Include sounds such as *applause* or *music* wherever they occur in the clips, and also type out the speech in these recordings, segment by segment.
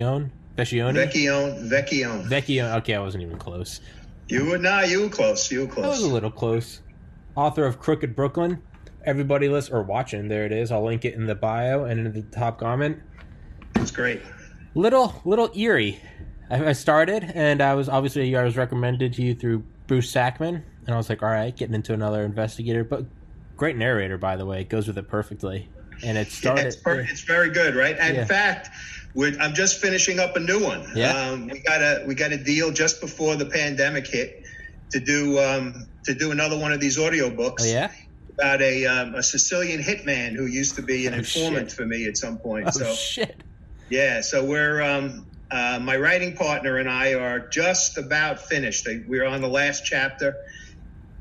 Vecchione? Vecchione? Vecchione. Vecchione. Okay, I wasn't even close. You were not. You were close. You were close. I was a little close. Author of Crooked Brooklyn. Everybody list or watching. There it is. I'll link it in the bio and in the top comment. It's great. Little little eerie. I, I started and I was obviously I was recommended to you through Bruce Sackman, and I was like, all right, getting into another investigator, but great narrator by the way. It goes with it perfectly. And it started. Yeah, it's, per- it's, very good, right? And Yeah. In fact, we're, I'm just finishing up a new one. Yeah. Um, we got a we got a deal just before the pandemic hit to do um, to do another one of these audiobooks. Oh yeah. About a, um, a Sicilian hitman who used to be an Oh, informant shit. for me at some point. Oh so shit. yeah, so we're um, uh, my writing partner and I are just about finished. We're on the last chapter.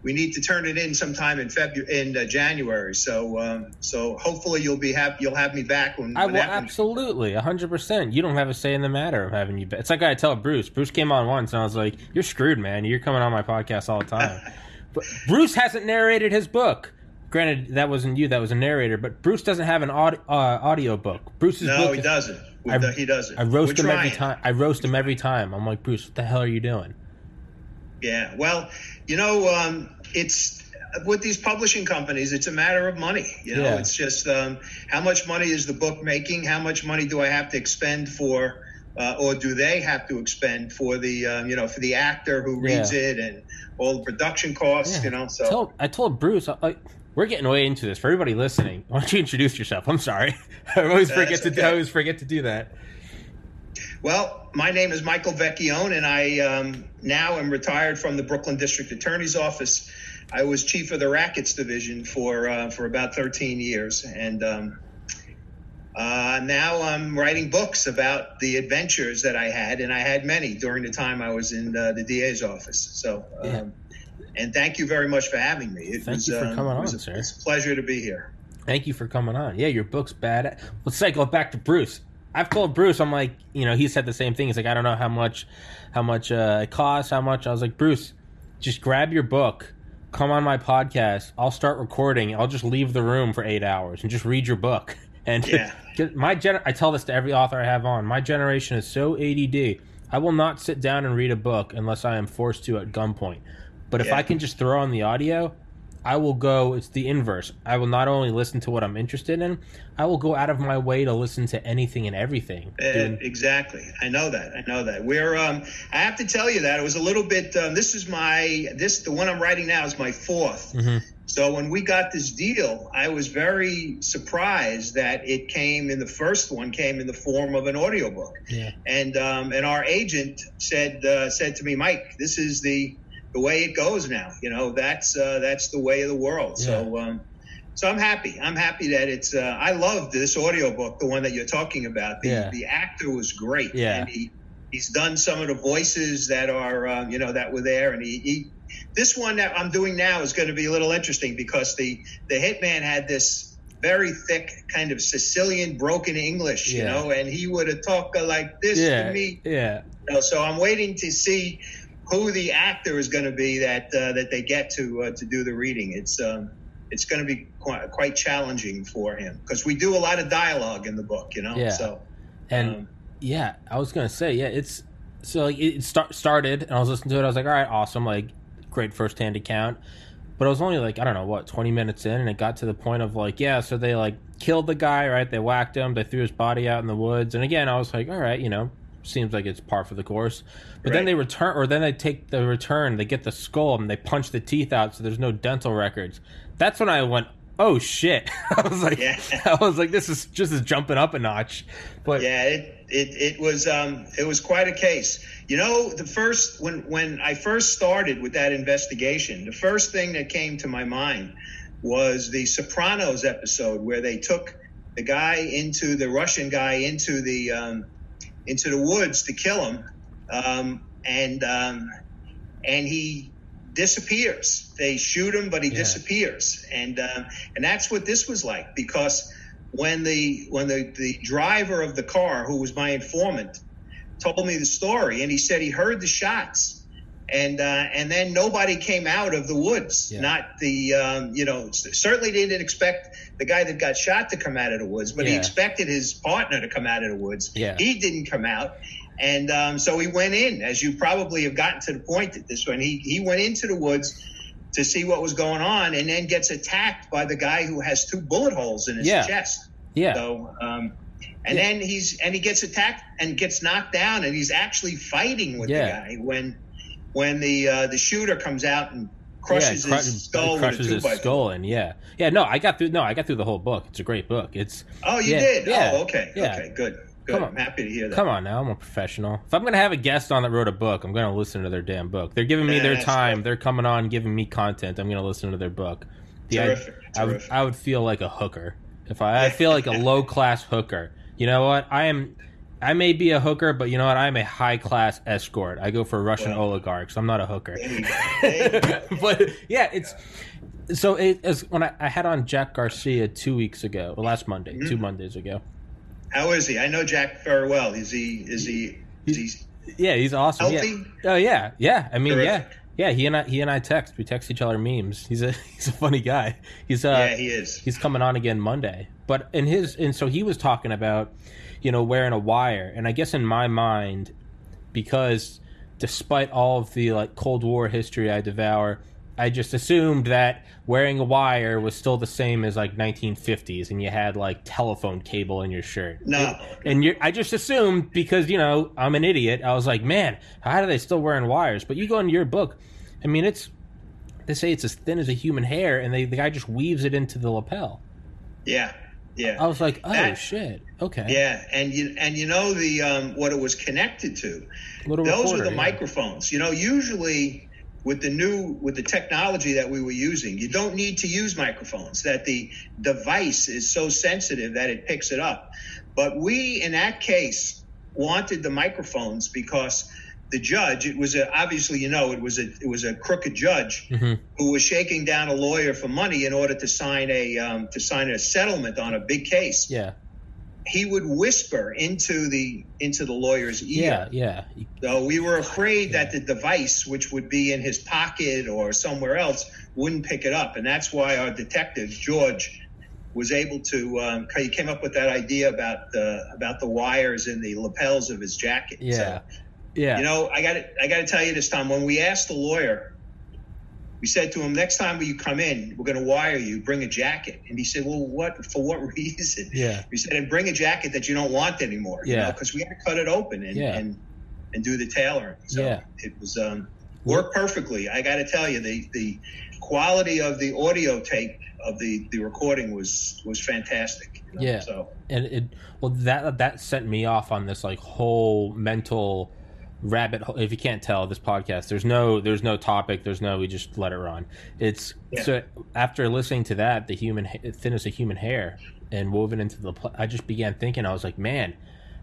We need to turn it in sometime in February, in uh, January. So, um, so hopefully you'll be happy. You'll have me back when, I will absolutely, hundred percent. You don't have a say in the matter of having you. back. it's like I tell Bruce. Bruce came on once, and I was like, "You're screwed, man. You're coming on my podcast all the time." *laughs* but Bruce hasn't narrated his book. Granted, that wasn't you. That was a narrator. But Bruce doesn't have an aud- uh, audio book. Bruce's No, book. he is- doesn't. I- he doesn't. I roast We're him every time. I roast him every time. I'm like, Bruce, what the hell are you doing? Yeah. Well, you know, um, it's with these publishing companies, it's a matter of money. You know, Yeah. it's just um, how much money is the book making? How much money do I have to expend for, uh, or do they have to expend for the, um, you know, for the actor who reads Yeah. it and all the production costs? Yeah. You know, so. Told- I told Bruce, I- like, we're getting way into this. For everybody listening, why don't you introduce yourself? I'm sorry. *laughs* I always forget to. I always forget to do that. Well, my name is Michael Vecchione, and I um, now am retired from the Brooklyn District Attorney's Office. I was chief of the rackets division for uh, for about 13 years, and um, uh, now I'm writing books about the adventures that I had, and I had many during the time I was in uh, the DA's office. So, um, Yeah. and thank you very much for having me. It Thank was, you for um, coming it was on, sir. It's a pleasure to be here. Thank you for coming on. Yeah, your book's bad. Let's cycle back to Bruce. I've told Bruce, I'm like, you know, he said the same thing. He's like, I don't know how much, how much uh, it costs, how much. I was like, Bruce, just grab your book, come on my podcast. I'll start recording. I'll just leave the room for eight hours and just read your book. *laughs* And Yeah. *laughs* my gen, I tell this to every author I have on. My generation is so ADD. I will not sit down and read a book unless I am forced to at gunpoint. But if Yeah. I can just throw on the audio, I will go. It's the inverse. I will not only listen to what I'm interested in, I will go out of my way to listen to anything and everything. Uh, exactly. I know that. I know that. We're. Um, I have to tell you that it was a little bit. Um, this is my. This the one I'm writing now is my 4th Mhm. So when we got this deal, I was very surprised that it came in the first one came in the form of an audiobook. Yeah. And um, and our agent said uh, said to me, Mike, this is the the way it goes now. You know, that's uh, that's the way of the world. So. Um, so I'm happy. I'm happy that it's. Uh, I loved this audiobook, the one that you're talking about. The, Yeah. the actor was great. Yeah. And he, he's done some of the voices that are, uh, you know, that were there. And he, he, this one that I'm doing now is going to be a little interesting because the the hitman had this very thick kind of Sicilian broken English, you know, and he would have talked like this Yeah. to me. Yeah. You know, so I'm waiting to see who the actor is going to be that uh, that they get to uh, to do the reading. It's um, it's going to be quite, quite challenging for him because we do a lot of dialogue in the book, you know. Yeah. So And um, yeah, I was gonna say, yeah, it's so like it start, started, and I was listening to it. I was like, all right, awesome, like great first hand account. But I was only like I don't know what twenty minutes in, and it got to the point of like, yeah, so they like killed the guy, right? They whacked him, they threw his body out in the woods, and again, I was like, all right, you know, seems like it's par for the course. But then they return, or then they take the return, they get the skull, and they punch the teeth out, so there's no dental records. That's when I went. Oh shit! *laughs* I was like, Yeah. *laughs* I was like, this is just is jumping up a notch. But yeah, it, it it was um, it was quite a case. You know, the first when when I first started with that investigation, the first thing that came to my mind was the Sopranos episode where they took the guy into the Russian guy into the um, into the woods to kill him, um, and um, and he disappears. They shoot him, but he Yeah. disappears, and um, and that's what this was like because when the when the, the driver of the car, who was my informant, told me the story, and he said he heard the shots, and uh, and then nobody came out of the woods. Yeah. Not the um, you know certainly they didn't expect the guy that got shot to come out of the woods, but he expected his partner to come out of the woods. Yeah. He didn't come out. And um, so he went in, as you probably have gotten to the point at this one. He he went into the woods to see what was going on, and then gets attacked by the guy who has two bullet holes in his Yeah. chest. Yeah. So, um, and Yeah. then he's and he gets attacked and gets knocked down, and he's actually fighting with Yeah. the guy when when the uh, the shooter comes out and crushes cru- his skull crushes with a two his skull and yeah. Yeah no i got through no i got through the whole book. It's a great book. It's Oh, you Yeah, did? yeah, Oh, okay, yeah. okay, good, good. Come on. I'm happy to hear that. come on now i'm a professional. If i'm gonna have a guest on that wrote a book i'm gonna listen to their damn book. They're giving me Yeah, their time. they're coming on giving me content. I'm gonna listen to their book. The- I- Terrific, I, would i would feel like a hooker. If i i *laughs* feel like a low class hooker. You know what? I am I may be a hooker, but you know what? I'm a high class escort. I go for Russian Well. oligarchs. I'm not a hooker. There you go. There you go. but yeah, it's so it as when I, I had on Jack Garcia two weeks ago, or last Monday, Mm-hmm. two Mondays ago. How is he? I know Jack very well. Is he? Is he? Is he? Yeah, he's awesome. Healthy? Yeah. Oh yeah, yeah. I mean, Terrific. yeah, yeah. He and I, he and I text. We text each other memes. He's a *laughs* he's a funny guy. He's uh yeah, he is. he's coming on again Monday. But in his and so he was talking about, you know, wearing a wire, and I guess in my mind, because despite all of the like Cold War history I devour, I just assumed that wearing a wire was still the same as like 1950s, and you had like telephone cable in your shirt. No. and you I just assumed because you know I'm an idiot. I was like, man, how are they still wearing wires? But you go into your book, I mean, it's they say it's as thin as a human hair, and they, the guy just weaves it into the lapel. Yeah, yeah. I was like, oh That- shit, okay, Yeah, and you and you know the um, what it was connected to. Little Those recorder, were the yeah. microphones. You know, usually with the new with the technology that we were using, you don't need to use microphones. That the device is so sensitive that it picks it up. But we, in that case, wanted the microphones because the judge. It was a, obviously, you know, it was a it was a crooked judge Mhm. who was shaking down a lawyer for money in order to sign a um, to sign a settlement on a big case. Yeah, He would whisper into the into the lawyer's ear. yeah, yeah, So we were afraid that the device, which would be in his pocket or somewhere else, wouldn't pick it up, and that's why our detective George was able to. Um, he came up with that idea about the about the wires in the lapels of his jacket. yeah, So, yeah. you know, I got to I got to tell you this, Tom. When we asked the lawyer, we said to him, "Next time you come in, we're going to wire you. Bring a jacket." And he said, "Well, what for? What *laughs* reason?" Yeah. We said, "And bring a jacket that you don't want anymore." Yeah. Because we had to cut it open and Yeah. and, and do the tailoring. So Yeah. it was um, worked perfectly. I got to tell you, the the quality of the audio tape of the the recording was was fantastic. you know? Yeah. So and it well that that sent me off on this like whole mental rabbit hole if you can't tell this podcast there's no there's no topic there's no we just let it run it's Yeah. so after listening to that the human thin as a human hair and woven into the i just began thinking i was like man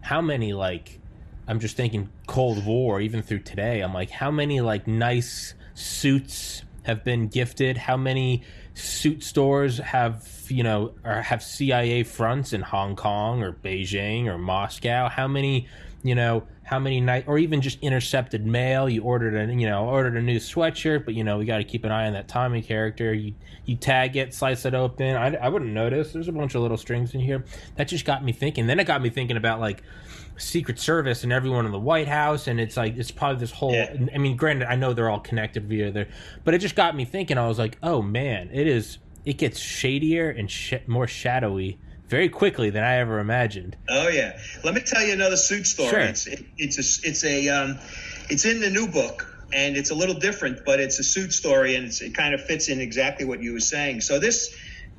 how many like i'm just thinking cold war even through today i'm like how many like nice suits have been gifted how many suit stores have you know or have cia fronts in hong kong or beijing or moscow? How many you know how many night or even just intercepted mail? You ordered a you know ordered a new sweatshirt but you know we got to keep an eye on that tommy character. You you tag it slice it open. I, I wouldn't notice. There's a bunch of little strings in here. That just got me thinking. Then it got me thinking about like secret service and everyone in the white house and it's like it's probably this whole Yeah. i mean granted i know they're all connected via there but it just got me thinking. I was like oh man it is it gets shadier and sh- more shadowy very quickly than i ever imagined Oh yeah. Let me tell you another suit story. Sure. It's it, it's a it's a um, it's in the new book and it's a little different, but it's a suit story and it's, it kind of fits in exactly what you were saying. So this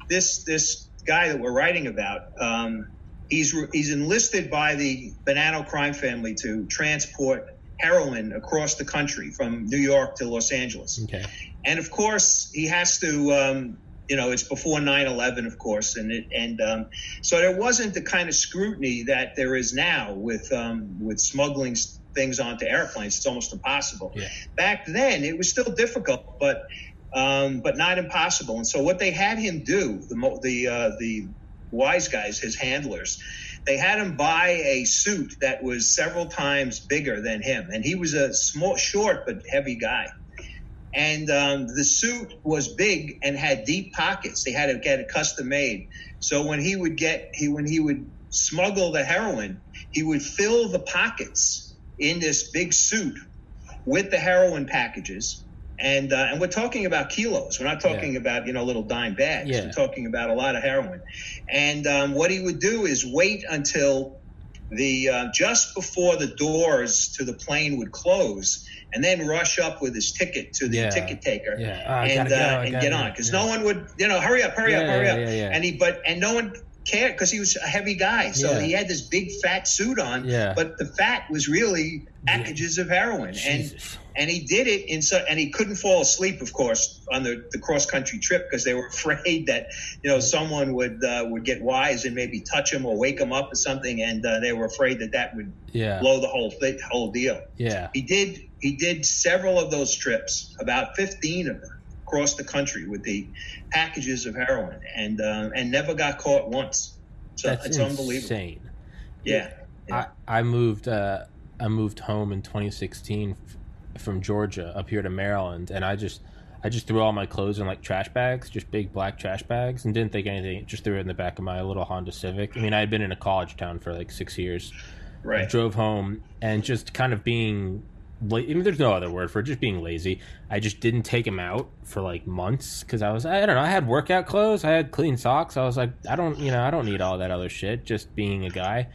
this this guy that we're writing about, um, he's he's enlisted by the Bonanno crime family to transport heroin across the country from New York to Los Angeles. okay And of course, he has to, um, you know, it's before 9 11, of course. And it, and um, so there wasn't the kind of scrutiny that there is now with, um, with smuggling things onto airplanes. It's almost impossible. Yeah. Back then, it was still difficult, but, um, but not impossible. And so what they had him do, the, mo- the, uh, the wise guys, his handlers, they had him buy a suit that was several times bigger than him, and he was a small, short but heavy guy. And um, the suit was big and had deep pockets. They had to get it custom made. So when he would get he when he would smuggle the heroin, he would fill the pockets in this big suit with the heroin packages. And uh, and we're talking about kilos. We're not talking Yeah. about you know little dime bags. Yeah. We're talking about a lot of heroin. And um, what he would do is wait until the uh, just before the doors to the plane would close, and then rush up with his ticket to the Yeah. ticket taker Yeah. Oh, and go, uh, and get on because no one would you know hurry up hurry up hurry up. and he but and no one cared because he was a heavy guy. So he had this big fat suit on but the fat was really packages of heroin. And Jesus. and he did it in so and he couldn't fall asleep of course on the, the cross country trip because they were *laughs* afraid that you know someone would uh, would get wise and maybe touch him or wake him up or something. And uh, they were afraid that that would Yeah. blow the whole thing, whole deal. Yeah. he did he did several of those trips, about 15 of them, across the country with the packages of heroin, and uh, and never got caught once. So That's it's unbelievable. insane. Yeah. I, I moved uh, I moved home in 2016 f- from Georgia up here to Maryland, and I just I just threw all my clothes in like trash bags, just big black trash bags, and didn't think anything. Just threw it in the back of my little Honda Civic. I mean, I had been in a college town for like six years. Right. Drove home and just kind of being. I mean, there's no other word for it. Just being lazy. I just didn't take them out for like months because I was. I don't know. I had workout clothes. I had clean socks. I was like, I don't. You know, I don't need all that other shit. Just being a guy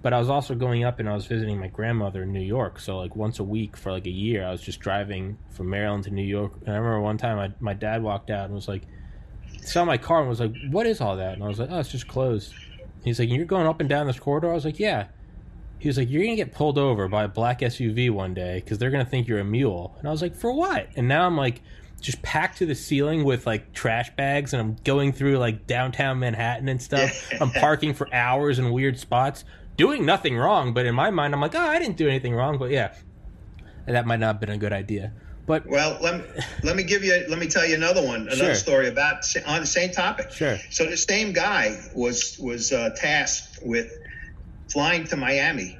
but I was also going up and I was visiting my grandmother in New York. So like once a week for like a year, I was just driving from Maryland to New York. And I remember one time I, my dad walked out and was like, saw my car and was like, "What is all that?" And I was like, "Oh, it's just clothes." He's like, "You're going up and down this corridor?" I was like, "Yeah." He was like, "You're gonna get pulled over by a black SUV one day because they're gonna think you're a mule." And I was like, "For what?" And now I'm like, just packed to the ceiling with like trash bags, and I'm going through like downtown Manhattan and stuff. *laughs* I'm parking for hours in weird spots, doing nothing wrong. But in my mind, I'm like, "Oh, I didn't do anything wrong." But yeah, that might not have been a good idea. But Well, let me, let me give you let me tell you another one, another Sure. story about on the same topic. Sure. So the same guy was was uh, tasked with flying to Miami,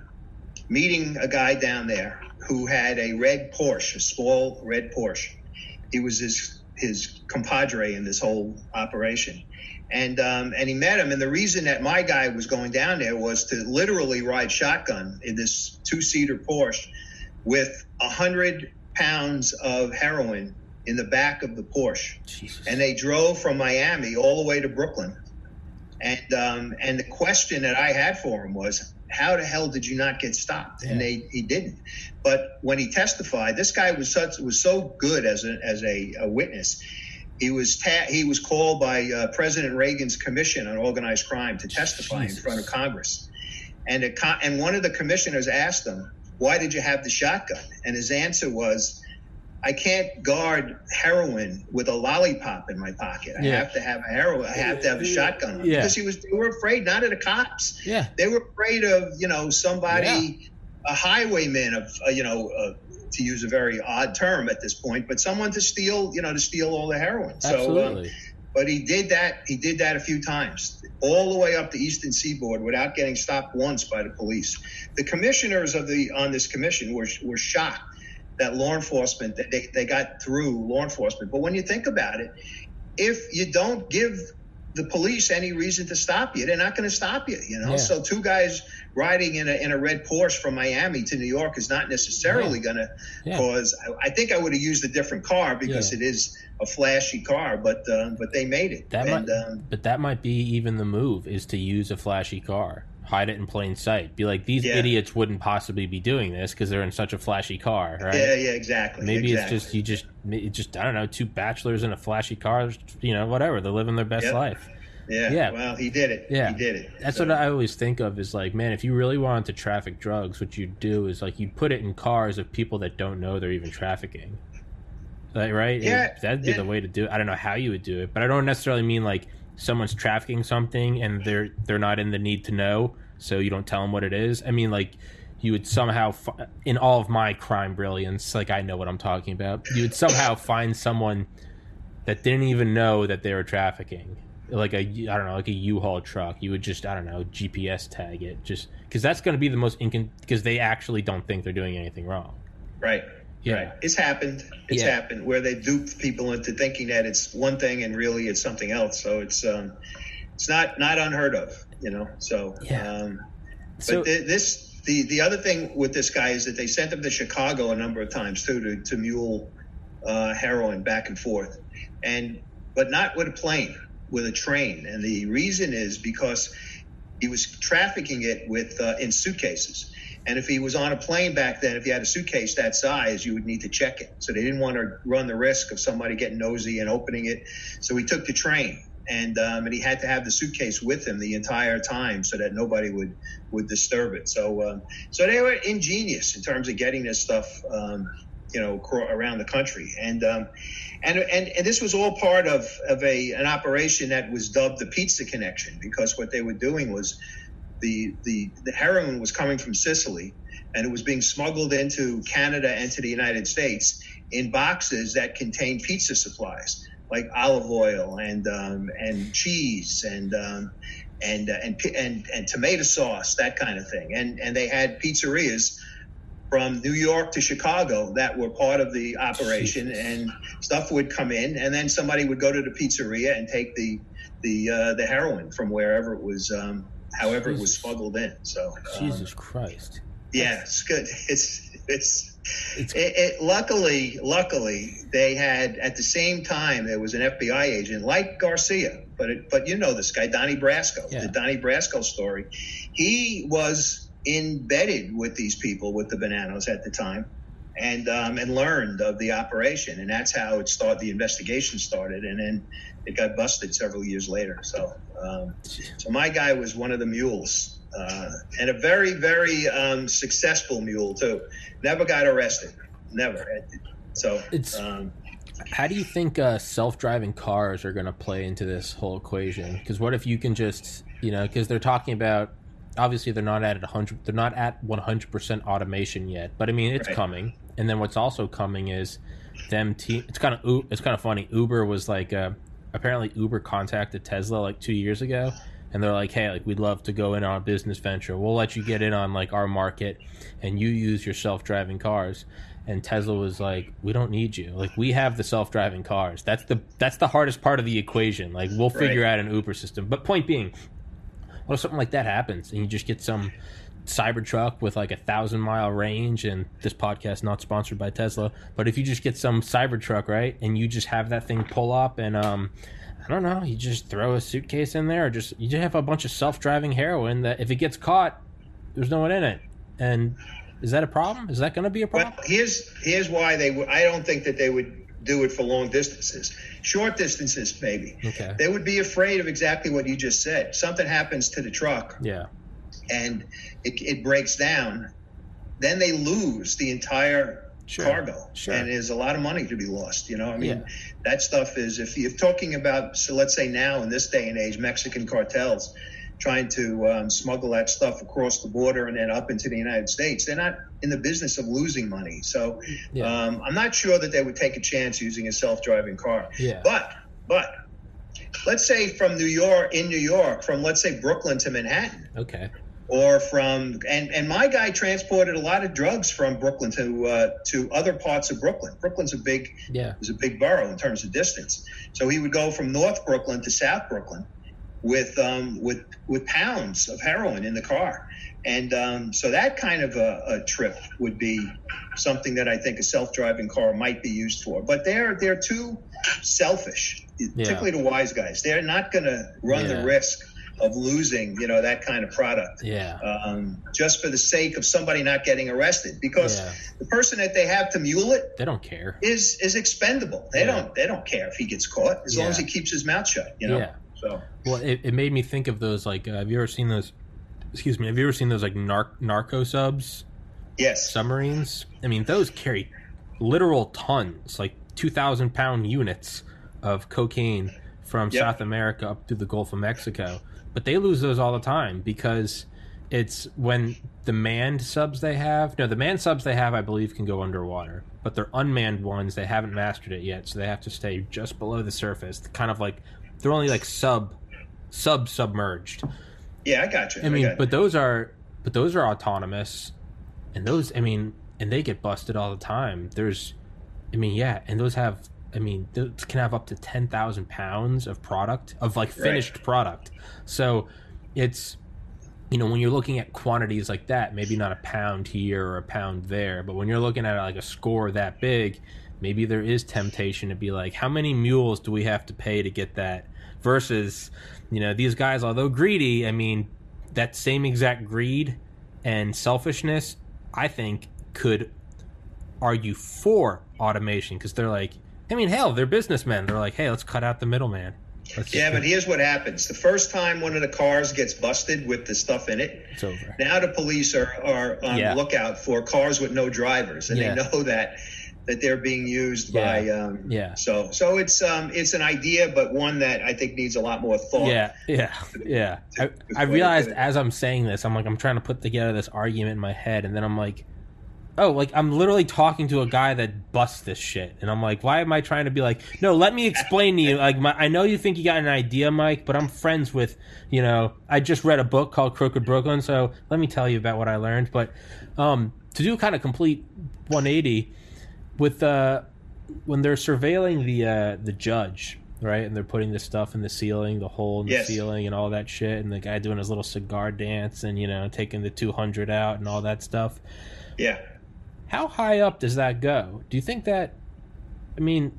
meeting a guy down there who had a red Porsche, a small red Porsche. He was his his compadre in this whole operation. And um, and he met him, and the reason that my guy was going down there was to literally ride shotgun in this two seater Porsche with a hundred pounds of heroin in the back of the Porsche Jesus. and they drove from Miami all the way to Brooklyn. And um, and the question that I had for him was, how the hell did you not get stopped? And Yeah. they he didn't. But when he testified, this guy was such was so good as a as a, a witness. He was ta- he was called by uh, President Reagan's Commission on Organized Crime to testify Jesus. in front of Congress. And a co- and one of the commissioners asked him, "Why did you have the shotgun?" And his answer was, I can't guard heroin with a lollipop in my pocket. I Yeah. have to have a heroin. I have to have a shotgun. Yeah. because he was. They were afraid not of the cops. yeah. They were afraid of you know somebody, a highwayman of uh, you know. Uh, to use a very odd term at this point, but someone to steal, you know, to steal all the heroin. So, um, Absolutely. but he did that. He did that a few times, all the way up the eastern seaboard, without getting stopped once by the police. The commissioners of the on this commission were were shocked that law enforcement that they, they got through law enforcement. But when you think about it, if you don't give the police any reason to stop you, they're not going to stop you. You know, Yeah. so two guys riding in a in a red Porsche from Miami to New York is not necessarily going to Yeah. cause. I, I think I would have used a different car because Yeah. it is a flashy car, but uh, but they made it. That and might, um, but that might be even the move is to use a flashy car, hide it in plain sight. Be like these Yeah. idiots wouldn't possibly be doing this because they're in such a flashy car, right? yeah, yeah, exactly. Maybe exactly. it's just you just it just I don't know two bachelors in a flashy car, you know, whatever. They're living their best Yep. life. yeah, yeah. Well, he did it. Yeah. he did it. That's So- what I always think of is like, man, if you really wanted to traffic drugs, what you'd do is like you'd put it in cars of people that don't know they're even trafficking. Like, right? Yeah, that'd be yeah. the way to do it. I don't know how you would do it, but I don't necessarily mean like someone's trafficking something and they're they're not in the need to know, so you don't tell them what it is. I mean, like you would somehow, in all of my crime brilliance, like I know what I'm talking about. You would somehow *laughs* find someone that didn't even know that they were trafficking, like a I don't know, like a U-Haul truck, you would just I don't know GPS tag it, just because that's going to be the most incon because they actually don't think they're doing anything wrong. Right. Yeah. Right. It's happened. It's Yeah. happened where they dupe people into thinking that it's one thing and really it's something else. So it's um, it's not not unheard of, you know. So Yeah. um, but So th- this the the other thing with this guy is that they sent him to Chicago a number of times too to to mule uh, heroin back and forth, and but not with a plane, with a train. And the reason is because he was trafficking it with uh, in suitcases. And if he was on a plane back then, if he had a suitcase that size, you would need to check it. So they didn't want to run the risk of somebody getting nosy and opening it. So he took the train, and um, and he had to have the suitcase with him the entire time so that nobody would would disturb it. So um, so they were ingenious in terms of getting this stuff, um, you know, around the country. And um, and, and and this was all part of of a an operation that was dubbed the Pizza Connection because what they were doing was the the the heroin was coming from Sicily and it was being smuggled into Canada and to the United States in boxes that contained pizza supplies like olive oil and um, and cheese and um, and, uh, and and and tomato sauce that kind of thing. And and they had pizzerias from New York to Chicago that were part of the operation and stuff would come in and then somebody would go to the pizzeria and take the the uh, the heroin from wherever it was um, however it was smuggled in so um, Jesus Christ, yeah it's good *laughs* it's it's it's it, it, luckily, luckily, they had at the same time there was an FBI agent like Garcia, but it, but you know this guy Donnie Brasco, Yeah. the Donnie Brasco story. He was embedded with these people with the bananas at the time, and um, and learned of the operation, and that's how it started. The investigation started, and then it got busted several years later. So, um, so my guy was one of the mules. Uh, and a very, very um, successful mule too. Never got arrested. Never. So It's- um, How do you think uh, self-driving cars are going to play into this whole equation? Because what if you can just, you know, because they're talking about, obviously they're not at hundred, they're not at one hundred percent automation yet, but I mean it's Right. coming. And then what's also coming is them. Te- it's kind of it's kind of funny. Uber was like, uh, apparently Uber contacted Tesla like two years ago, and they're like, hey, like we'd love to go in on a business venture. We'll let you get in on like our market, and you use your self-driving cars and Tesla was like, "We don't need you. Like we have the self-driving cars. That's the that's the hardest part of the equation. Like we'll figure Right. out an Uber system." But point being, what if something like that happens and you just get some Cybertruck with like a thousand mile range? And this podcast not sponsored by Tesla, but if you just get some Cybertruck right and you just have that thing pull up and um. I don't know. You just throw a suitcase in there, or just you just have a bunch of self-driving heroin that if it gets caught, there's no one in it. And is that a problem? Is that going to be a problem? well, here's here's why they would. I don't think that they would do it for long distances. Short distances, maybe. Okay. They would be afraid of exactly what you just said. Something happens to the truck Yeah. And it, it breaks down, then they lose the entire Sure. cargo, Sure. and there's a lot of money to be lost. You know, I mean, Yeah. that stuff is if you're talking about, so let's say now in this day and age, Mexican cartels trying to um, smuggle that stuff across the border and then up into the United States, they're not in the business of losing money. So Yeah. um, I'm not sure that they would take a chance using a self-driving car. Yeah. But but let's say from New York in New York, from let's say Brooklyn to Manhattan Okay. Or from and and my guy transported a lot of drugs from Brooklyn to uh, to other parts of Brooklyn. Brooklyn's a big Yeah. is a big borough in terms of distance, so he would go from North Brooklyn to South Brooklyn with um, with with pounds of heroin in the car, and um, so that kind of a, a trip would be something that I think a self-driving car might be used for. But they're they're too selfish, particularly the wise guys. They're not going to run Yeah. the risk of losing, you know, that kind of product Yeah. um, just for the sake of somebody not getting arrested because Yeah. the person that they have to mule it They don't care. is is expendable. They Yeah. don't they don't care if he gets caught as long as he keeps his mouth shut. You know. Yeah. So Well, it, it made me think of those like uh, have you ever seen those excuse me, have you ever seen those like nar- narco subs yes, submarines? I mean, those carry literal tons, like 2000 pound units of cocaine from Yep. South America up to the Gulf of Mexico. But they lose those all the time because it's when the manned subs they have. No, the manned subs they have, I believe, can go underwater. But they're unmanned ones, they haven't mastered it yet, so they have to stay just below the surface. Kind of like they're only like sub sub submerged. Yeah, I got you. I mean, got but those are but those are autonomous, and those I mean, and they get busted all the time. There's, I mean, yeah, and those have. I mean, those can have up to ten thousand pounds of product of like finished product. So, it's you know when you're looking at quantities like that, maybe not a pound here or a pound there, but when you're looking at like a score that big, maybe there is temptation to be like, how many mules do we have to pay to get that? Versus, you know, these guys, although greedy, I mean, that same exact greed and selfishness, I think, could argue for automation because they're like, I mean, hell, they're businessmen. They're like, hey, let's cut out the middleman. Let's Yeah, but here's what happens: the first time one of the cars gets busted with the stuff in it, it's over. now the police are are on Yeah. the lookout for cars with no drivers, and Yeah. they know that that they're being used Yeah. by. Um, Yeah. So so it's um it's an idea, but one that I think needs a lot more thought. Yeah, yeah, yeah. I, I realized as I'm saying this, I'm like, I'm trying to put together this argument in my head, and then I'm like, oh, like I'm literally talking to a guy that busts this shit, and I'm like, why am I trying to be like, no, let me explain to you. *laughs* Like, my, I know you think you got an idea, Mike, but I'm friends with, you know, I just read a book called Crooked Brooklyn, so let me tell you about what I learned. But um, to do kind of complete 180 with uh, when they're surveilling the uh, the judge, right, and they're putting the stuff in the ceiling, the hole in the Yes. ceiling, and all that shit, and the guy doing his little cigar dance, and you know, taking the 200 out and all that stuff. yeah. How high up does that go? Do you think that? I mean,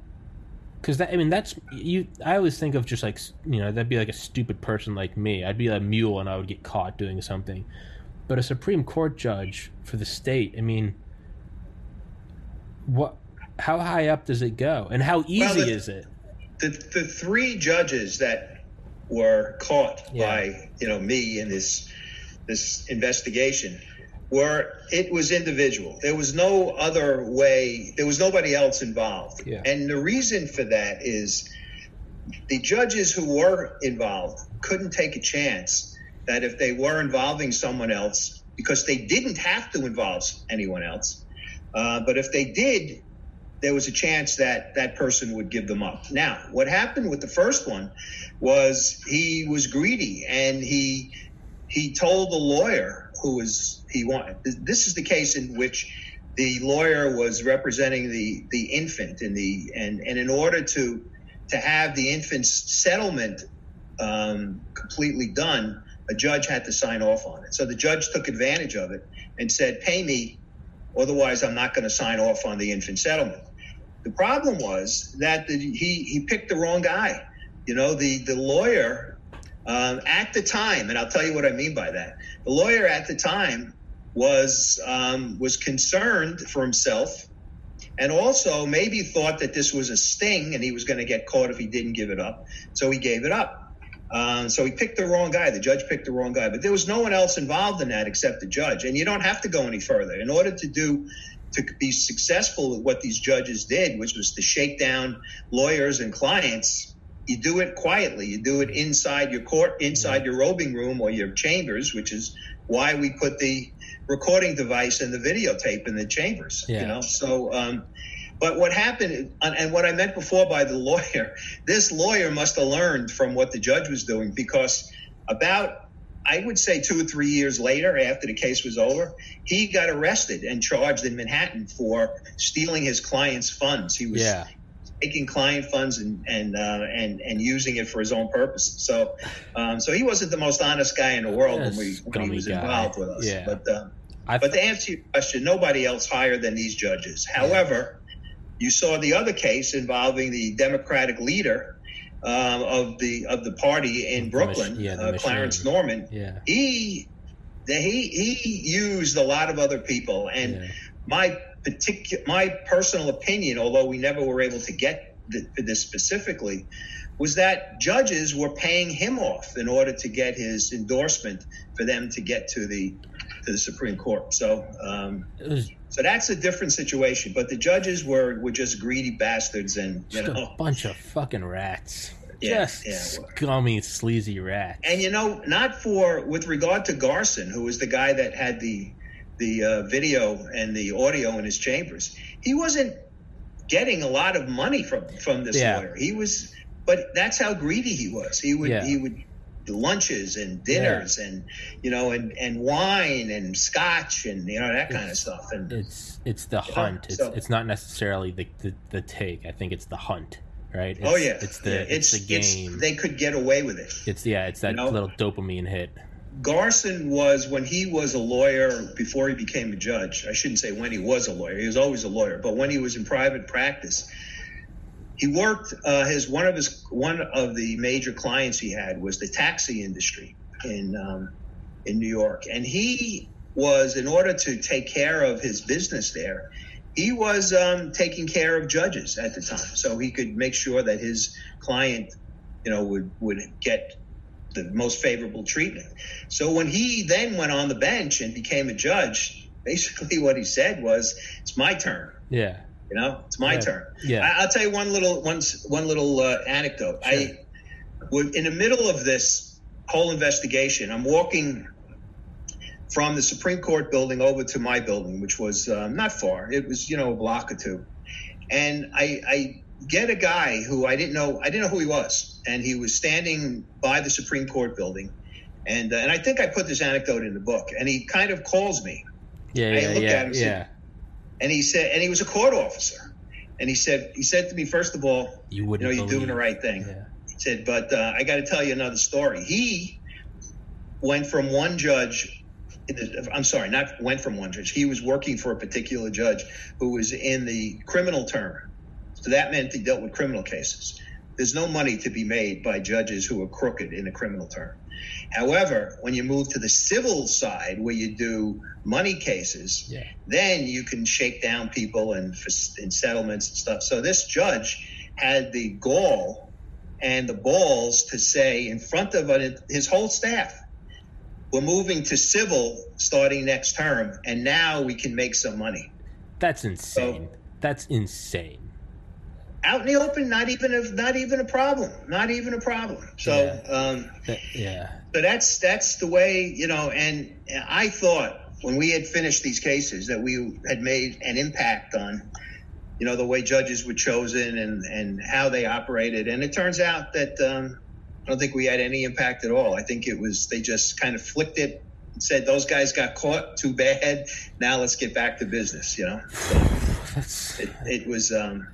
because that I mean that's you. I always think of just like you know that'd be like a stupid person like me. I'd be a mule and I would get caught doing something. But a Supreme Court judge for the state, I mean, what? How high up does it go, and how easy the- is it? the the three judges that were caught Yeah. by you know me in this this investigation were it was individual there was no other way there was nobody else involved Yeah. and the reason for that is the judges who were involved couldn't take a chance that if they were involving someone else because they didn't have to involve anyone else uh, but if they did there was a chance that that person would give them up. Now, what happened with the first one was he was greedy and he he told the lawyer who was he wanted. This is the case in which the lawyer was representing the the infant in the and and in order to to have the infant's settlement um, completely done, a judge had to sign off on it. So the judge took advantage of it and said, "Pay me." Otherwise, I'm not going to sign off on the infant settlement. The problem was that the, he he picked the wrong guy. You know, the the lawyer um, at the time, and I'll tell you what I mean by that. The lawyer at the time was um, was concerned for himself, and also maybe thought that this was a sting, and he was going to get caught if he didn't give it up. So he gave it up. Um, so he picked the wrong guy. The judge picked the wrong guy, but there was no one else involved in that except the judge. And you don't have to go any further in order to do to be successful with what these judges did, which was to shake down lawyers and clients. You do it quietly. You do it inside your court, inside your robing room or your chambers, which is why we put the recording device and the videotape in the chambers. Yeah. You know, so. Um, but what happened, and what I meant before by the *laughs* lawyer, this lawyer must have learned from what the judge was doing because about, I would say, two or three years later, after the case was over, he got arrested and charged in Manhattan for stealing his client's funds. He was Yeah, taking client funds and and uh, and and using it for his own purposes. So, um, so he wasn't the most honest guy in the world when, we, when he was guy. involved with us. Yeah. But um, I but to answer your question, nobody else higher than these judges. However, you saw the other case involving the Democratic leader um, of the of the party in The Brooklyn, yeah, uh. Clarence Norman. yeah, He the, he he used a lot of other people, and yeah. my particular my personal opinion, although we never were able to get th- to this specifically, was that judges were paying him off in order to get his endorsement for them to get to the to the Supreme Court. So. Um, so that's a different situation. But the judges were were just greedy bastards, and you just know, a bunch of fucking rats. Yeah, just yeah. scummy, sleazy rats. and you know, not for with regard to Garson, who was the guy that had the the uh, video and the audio in his chambers. He wasn't getting a lot of money from from this Yeah. lawyer. He was, but that's how greedy he was. He would Yeah. he would lunches and dinners yeah. and you know and and wine and scotch and you know that kind it's, of stuff and it's it's the hunt it's, so, it's not necessarily the, the, the take i think it's the hunt right oh, it's, oh yeah it's the yeah. it's, it's, the game they could get away with it it's yeah it's that you know? little dopamine hit Garson was when he was a lawyer before he became a judge. I shouldn't say when he was a lawyer. He was always a lawyer, but when he was in private practice, he worked uh, his one of his one of the major clients he had was the taxi industry in um, in New York, and he was in order to take care of his business there. He was um, taking care of judges at the time, so he could make sure that his client, you know, would would get the most favorable treatment. So when he then went on the bench and became a judge, basically what he said was, "It's my turn." Yeah. You know, it's my yeah. turn. Yeah. I, will tell you one little one one little uh, anecdote. Sure. I was in the middle of this whole investigation. I'm walking from the Supreme Court building over to my building, which was uh, not far. It was you know a block or two, and I, I get a guy who I didn't know. I didn't know who he was, and he was standing by the Supreme Court building, and uh, and I think I put this anecdote in the book. And he kind of calls me. Yeah, I yeah, yeah, him, yeah and he said, and he was a court officer, and he said, he said to me, first of all, you, you know, you're doing the right thing. Yeah. He said, but uh, I got to tell you another story. He went from one judge. I'm sorry, not went from one judge. He was working for a particular judge who was in the criminal term. So that meant he dealt with criminal cases. There's no money to be made by judges who are crooked in a criminal term. However, when you move to the civil side where you do money cases, yeah. then you can shake down people and in settlements and stuff. So this judge had the gall and the balls to say in front of his whole staff, we're moving to civil starting next term, and now we can make some money. That's insane. So, That's insane out in the open, not even a not even a problem, not even a problem. So, yeah. Um, yeah. So that's that's the way you know. And I thought when we had finished these cases that we had made an impact on, you know, the way judges were chosen and and how they operated. And it turns out that um, I don't think we had any impact at all. I think it was they just kind of flicked it and said those guys got caught. Too bad. Now let's get back to business. You know. So *sighs* it, it was. Um,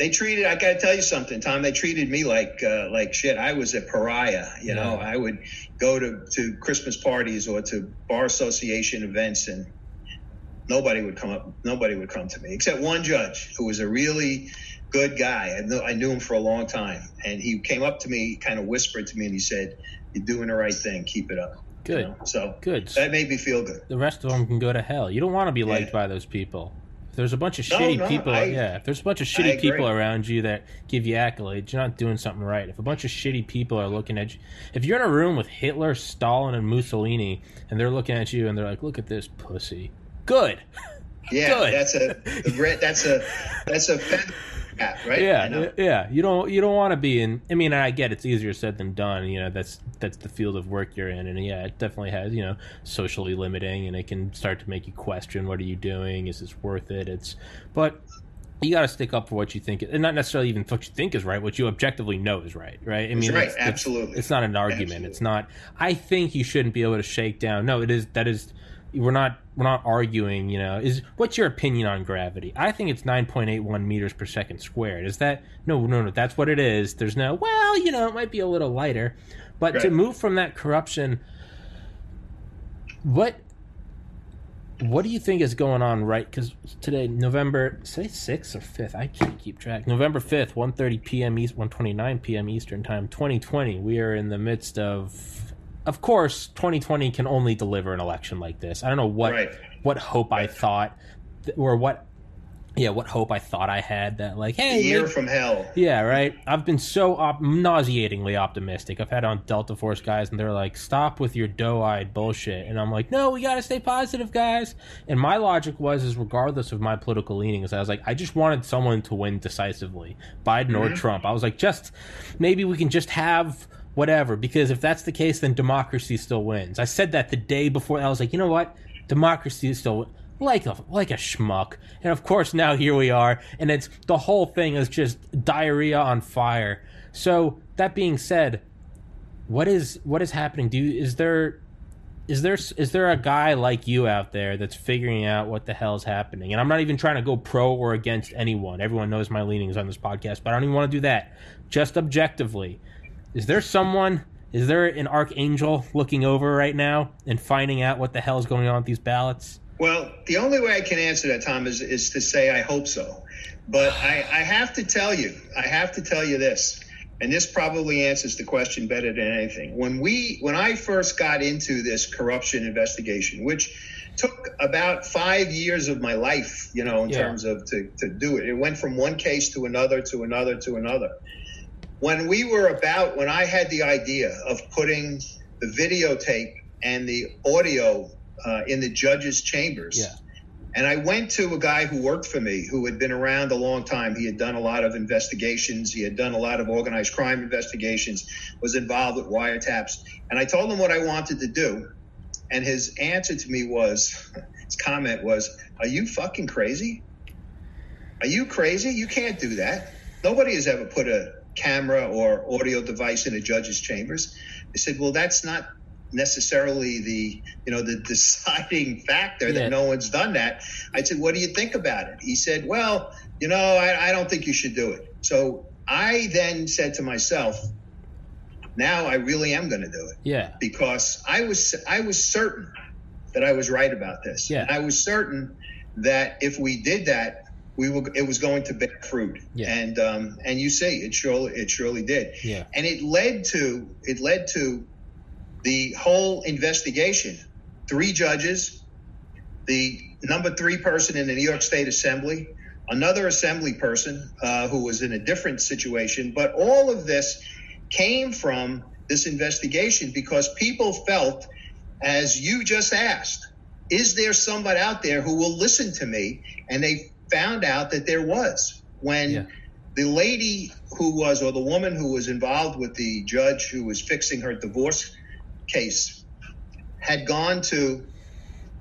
they treated I got to tell you something, Tom. They treated me like uh, like shit. I was a pariah. You yeah. know, I would go to to Christmas parties or to bar association events, and nobody would come up. Nobody would come to me except one judge who was a really good guy. I knew, I knew him for a long time, and he came up to me, kind of whispered to me, and he said, "You're doing the right thing. Keep it up." Good. You know? So good. That made me feel good. The rest of them can go to hell. You don't want to be liked yeah. by those people. If there's a bunch of shitty no, people, I, yeah. If there's a bunch of shitty people around you that give you accolades, you're not doing something right. If a bunch of shitty people are looking at you, if you're in a room with Hitler, Stalin, and Mussolini, and they're looking at you and they're like, "Look at this pussy," good. *laughs* Yeah, good. that's a, a that's a that's a *laughs* right? Yeah, yeah. You don't you don't want to be in. I mean, I get it's easier said than done. You know, that's that's the field of work you're in, and yeah, it definitely has you know socially limiting, and it can start to make you question what are you doing? Is this worth it? It's but you got to stick up for what you think, and not necessarily even what you think is right, what you objectively know is right, right? I mean, right, it's, absolutely. It's, it's, not an argument. Absolutely. It's not. I think you shouldn't be able to shake down. No, it is. That is we're not we're not arguing you know is what's your opinion on gravity? I think it's 9.81 meters per second squared. Is that no no no that's what it is. There's no well you know it might be a little lighter. But right. to move from that corruption what what do you think is going on right because today november say 6th or 5th i can't keep track. November 5th 1.30 p.m east 1.29 p.m eastern time 2020 we are in the midst of of course, 2020 can only deliver an election like this. I don't know what right. what hope right. I thought or what yeah, what hope I thought I had that like, hey, year from hell. Yeah, right. I've been so op- nauseatingly optimistic. I've had on Delta Force guys, and they're like, "Stop with your doe-eyed bullshit," and I'm like, "No, we got to stay positive, guys." And my logic was, is regardless of my political leanings, I was like, I just wanted someone to win decisively, Biden mm-hmm. or Trump. I was like, just maybe we can just have whatever. Because if that's the case, then democracy still wins. I said that the day before. I was like, you know what? Democracy is still like a like a schmuck. And of course, now here we are, and it's the whole thing is just diarrhea on fire. So that being said, what is what is happening? Do you, is there is there is there a guy like you out there that's figuring out what the hell is happening? And I'm not even trying to go pro or against anyone. Everyone knows my leanings on this podcast, but I don't even want to do that. Just objectively, is there someone? Is there an archangel looking over right now and finding out what the hell is going on with these ballots? Well, the only way I can answer that, Tom, is, is to say I hope so. But I, I have to tell you, I have to tell you this, and this probably answers the question better than anything. When we, when I first got into this corruption investigation, which took about five years of my life, you know, in Yeah. terms of to, to do it, it went from one case to another to another to another. When we were about, when I had the idea of putting the videotape and the audio uh, in the judge's chambers. Yeah. And I went to a guy who worked for me who had been around a long time. He had done a lot of investigations. He had done a lot of organized crime investigations, was involved with wiretaps. And I told him what I wanted to do. And his answer to me was, *laughs* his comment was, Are you fucking crazy? Are you crazy? You can't do that. Nobody has ever put a camera or audio device in a judge's chambers. I said, Well, that's not necessarily the you know the deciding factor Yeah. that no one's done that i said what do you think about it he said well you know I, I don't think you should do it so i then said to myself now i really am going to do it Yeah. because I was I was certain that I was right about this. Yeah. And I was certain that if we did that, we were it was going to bear fruit. Yeah. And um, and you see, it surely it surely did. Yeah. And it led to it led to the whole investigation. Three judges, the number three person in the New York State Assembly, another assembly person uh, who was in a different situation, but all of this came from this investigation because people felt, as you just asked, is there somebody out there who will listen to me? And they found out that there was. When Yeah. the lady who was, or the woman who was involved with the judge who was fixing her divorce case, had gone to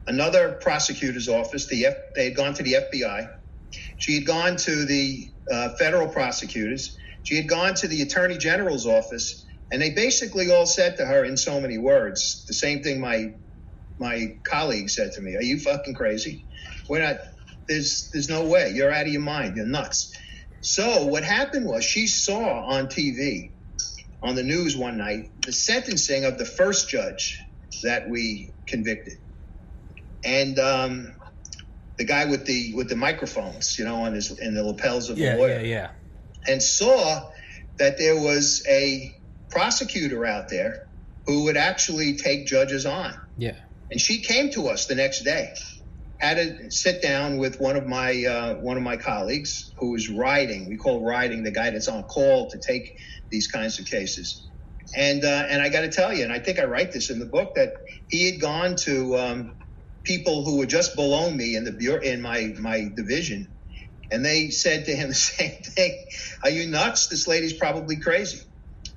another prosecutor's office. The F, they had gone to the FBI. She had gone to the uh, federal prosecutors. She had gone to the attorney general's office, and they basically all said to her in so many words the same thing my my colleague said to me: "Are you fucking crazy? We're not. There's there's no way. You're out of your mind. You're nuts." So what happened was she saw on TV, on the news one night, the sentencing of the first judge that we convicted, and um, the guy with the with the microphones, you know, on his in the lapels of Yeah. the lawyer Yeah. Yeah. and saw that there was a prosecutor out there who would actually take judges on. Yeah. And she came to us the next day, had to sit down with one of my uh, one of my colleagues who was riding. We call riding the guy that's on call to take these kinds of cases. And uh, and I got to tell you, and I think I write this in the book that he had gone to um, people who were just below me in the bureau in my my division, and they said to him *laughs* the same thing: "Are you nuts? This lady's probably crazy."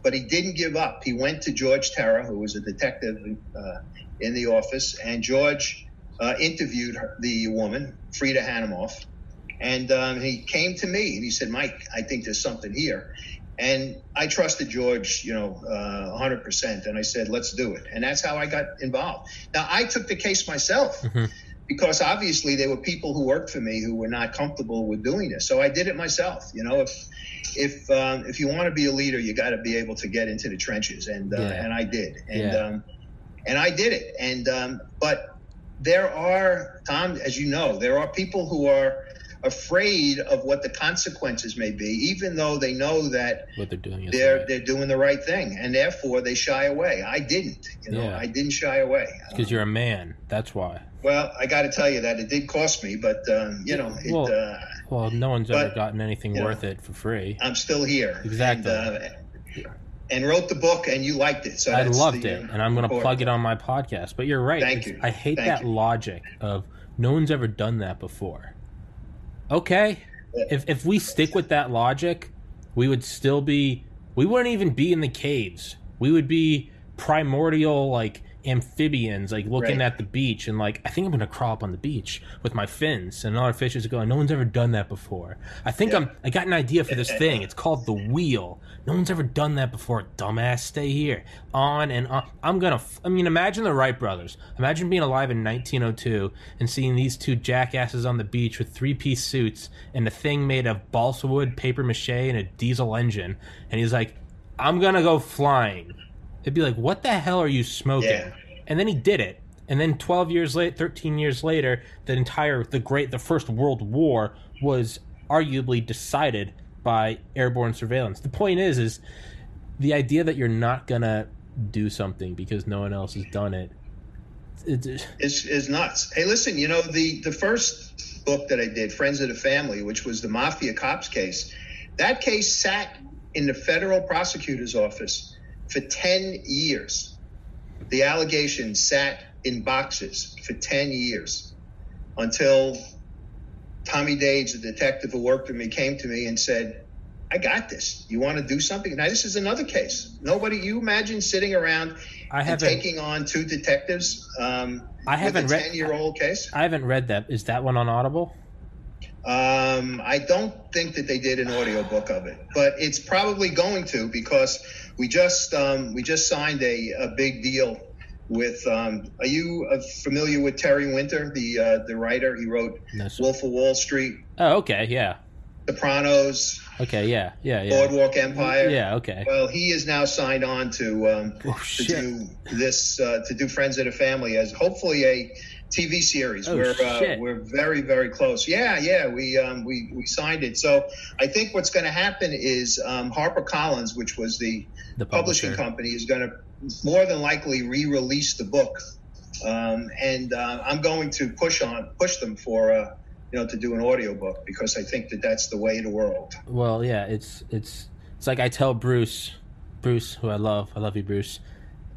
But he didn't give up. He went to George Terra, who was a detective uh, in the office, and George uh, interviewed the woman, Frida Hanimoff, and um, he came to me and he said, "Mike, I think there's something here." And I trusted George, you know, uh, 100%. And I said, let's do it. And that's how I got involved. Now, I took the case myself Mhm. because obviously there were people who worked for me who were not comfortable with doing this. So I did it myself. You know, if if um, if you want to be a leader, you got to be able to get into the trenches, and uh, Yeah. and I did, and Yeah. um, and I did it. And um, but there are Tom, as you know, there are people who are afraid of what the consequences may be, even though they know that What they're doing is they're right. they're doing the right thing, and therefore they shy away. I didn't, you know, Yeah. I didn't shy away. because you're a man. That's why. Well, I got to tell you that it did cost me, but um, you know, it, Well- uh, Well, no one's ever gotten anything you know, worth it for free. I'm still here. Exactly. And, uh, and wrote the book, and you liked it. So I loved the, it, uh, and I'm going to plug it on my podcast. But you're right. Thank you. I hate Thank that you. logic of no one's ever done that before. Okay, Yeah. if if we stick with that logic, we would still be. We wouldn't even be in the caves. We would be primordial, like amphibians like looking Right. at the beach and like I think I'm gonna crawl up on the beach with my fins and other fishes are going. No one's ever done that before. I think Yeah. I'm I got an idea for this *laughs* thing. It's called the wheel. No one's ever done that before. Dumbass stay here. On and on. I'm gonna f- I mean imagine the Wright brothers. Imagine being alive in 1902 and seeing these two jackasses on the beach with three piece suits and a thing made of balsa wood paper mache and a diesel engine. And he's like I'm gonna go flying It'd be like, what the hell are you smoking? Yeah. And then he did it. And then 12 years later, 13 years later, the entire, the great, the first world war was arguably decided by airborne surveillance. The point is, is the idea that you're not gonna do something because no one else has done it. It's, is is nuts. Hey, listen, you know the the first book that I did, Friends of the Family, which was the mafia cops case. That case sat in the federal prosecutor's office for ten years. The allegation sat in boxes for ten years until Tommy Dades, the detective who worked with me, came to me and said, I got this. You want to do something? Now, this is another case. Nobody, you imagine sitting around I haven't, taking on two detectives um, I haven't with a 10 year old case? I haven't read that. Is that one on Audible? Um, I don't think that they did an audiobook of it, but it's probably going to because we just um, we just signed a, a big deal with. Um, are you uh, familiar with Terry Winter, the uh, the writer? He wrote No. Wolf of Wall Street, Oh, okay, yeah, Sopranos, okay, yeah, yeah, yeah, Boardwalk Empire. yeah, okay. Well, he is now signed on to um, Oh to do this uh, to do Friends of the Family as hopefully a TV series. Oh, we're uh, we're very very close. Yeah, yeah, we um, we we signed it. So I think what's going to happen is um, HarperCollins, which was the The publishing company, is going to more than likely re-release the book, um, and uh, I'm going to push on push them for. Uh, you know, to do an audiobook because I think that that's the way of the world. Well, yeah, it's it's it's like I tell Bruce, Bruce, who I love, I love you, Bruce.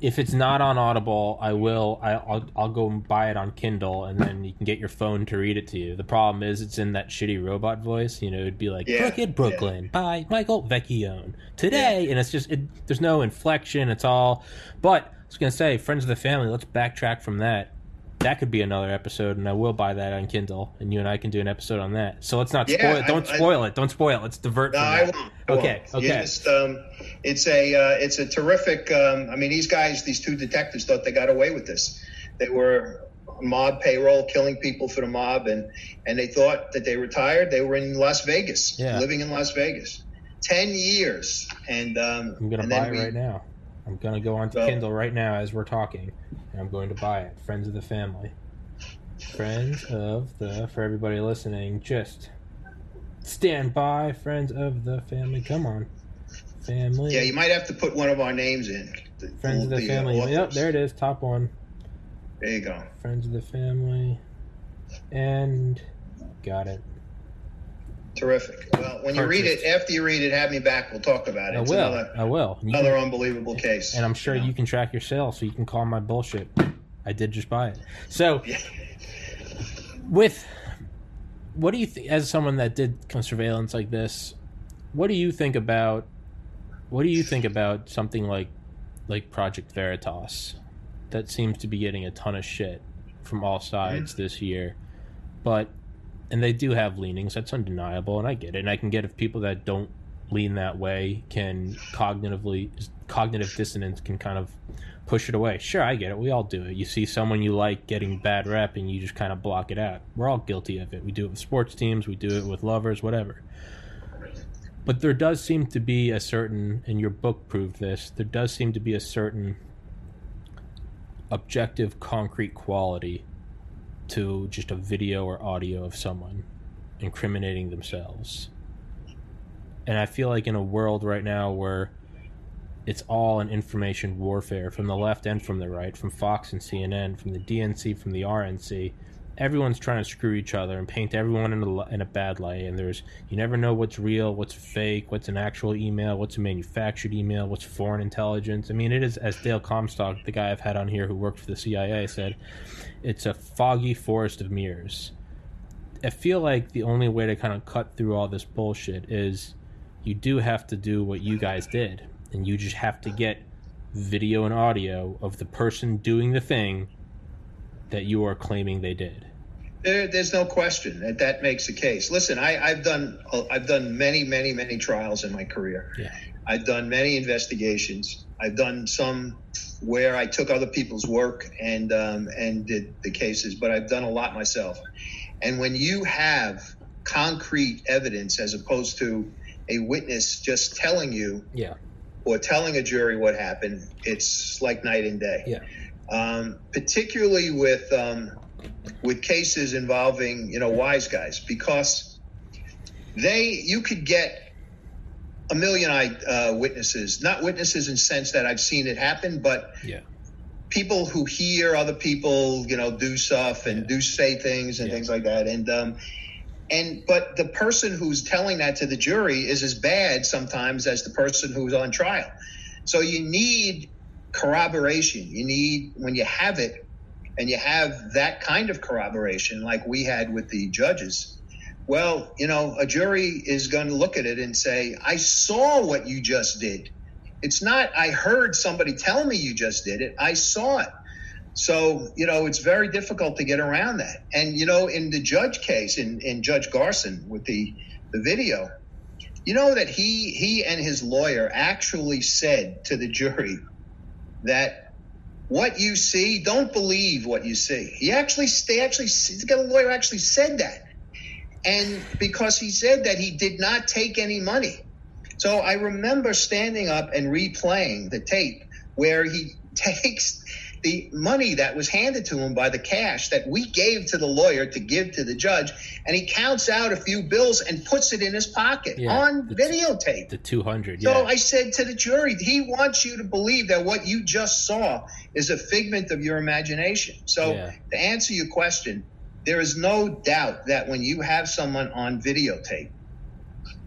If it's not on Audible, I will. I, I'll I'll go and buy it on Kindle, and then you can get your phone to read it to you. The problem is, it's in that shitty robot voice. You know, it'd be like Yeah, "Crooked Brooklyn" by Michael Vecchione today, and it's just it, there's no inflection. It's all. But I was gonna say, friends of the family. Let's backtrack from that. That could be another episode, and I will buy that on Kindle, and you and I can do an episode on that. So let's not Yeah, spoil it. Don't I- spoil it. Don't spoil it. Let's divert No, I won't. I Okay, won't. Okay. just, um, it's a uh, it's a terrific. Um, I mean, these guys, these two detectives, thought they got away with this. They were mob payroll, killing people for the mob, and and they thought that they retired. They were in Las Vegas, Yeah. living in Las Vegas, ten years, and um, I'm gonna and buy it we- right now. I'm gonna go onto So- Kindle right now as we're talking, and I'm going to buy it. Friends of the family. Friends of the for everybody listening, just stand by. Friends of the family. Come on, family. Yeah, you might have to put one of our names in. The, Friends of the, uh, family. Yep, there it is. Top one. There you go. Friends of the family, and got it. Terrific. Well, when you read it, after you read it, have me back. We'll talk about it. I It's will. another I will. You can- another unbelievable case. and I'm sure you can track your sales, so you can call my bullshit. I did just buy it. So, *laughs* Yeah. with what do you think, as someone that did kind of surveillance like this, what do you think about what do you think about something like like Project Veritas that seems to be getting a ton of shit from all sides mm. this year, but and they do have leanings. That's undeniable, and I get it. And I can get if people that don't lean that way can cognitively cognitive dissonance can kind of push it away. Sure, I get it. We all do it. You see someone you like getting bad rep, and you just kind of block it out. We're all guilty of it. We do it with sports teams. We do it with lovers, whatever. But there does seem to be a certain, and your book proved this. There does seem to be a certain objective, concrete quality to just a video or audio of someone incriminating themselves. And I feel like in a world right now where it's all an information warfare from the left and from the right, from Fox and CNN, from the DNC, from the RNC, everyone's trying to screw each other and paint everyone in a, in a bad light. And there's you never know what's real, what's fake, what's an actual email, what's a manufactured email, what's foreign intelligence. I mean, it is as Dale Comstock, the guy I've had on here who worked for the CIA, said, it's a foggy forest of mirrors. I feel like the only way to kind of cut through all this bullshit is you do have to do what you guys did, and you just have to get video and audio of the person doing the thing that you are claiming they did. There, there's no question that that makes the case. Listen, I, I've done I've done many, many, many trials in my career. Yeah. I've done many investigations. I've done some where I took other people's work and um, and did the cases, but I've done a lot myself. And when you have concrete evidence as opposed to a witness just telling you Yeah. or telling a jury what happened, it's like night and day. Yeah. Um, particularly with um, with cases involving you know wise guys because they you could get a million uh, witnesses, not witnesses in sense that I've seen it happen, but Yeah. people who hear other people, you know, do stuff and Yeah. do say things and Yeah. things like that. And um, and but the person who's telling that to the jury is as bad sometimes as the person who's on trial. So you need corroboration. You need when you have it, and you have that kind of corroboration, like we had with the judges. Well, you know, a jury is going to look at it and say, "I saw what you just did." It's not, I heard somebody tell me you just did it. I saw it. So, you know, it's very difficult to get around that. And, you know, in the judge case, in, in Judge Garson with the, the video, you know that he he and his lawyer actually said to the jury that what you see, don't believe what you see. He actually, they actually, the lawyer actually said that. And because he said that he did not take any money. So I remember standing up and replaying the tape where he *laughs* takes the money that was handed to him by the cash that we gave to the lawyer to give to the judge, and he counts out a few bills and puts it in his pocket Yeah, on the- videotape. The 200. So Yeah. I said to the jury, he wants you to believe that what you just saw is a figment of your imagination. So Yeah. to answer your question, there is no doubt that when you have someone on videotape,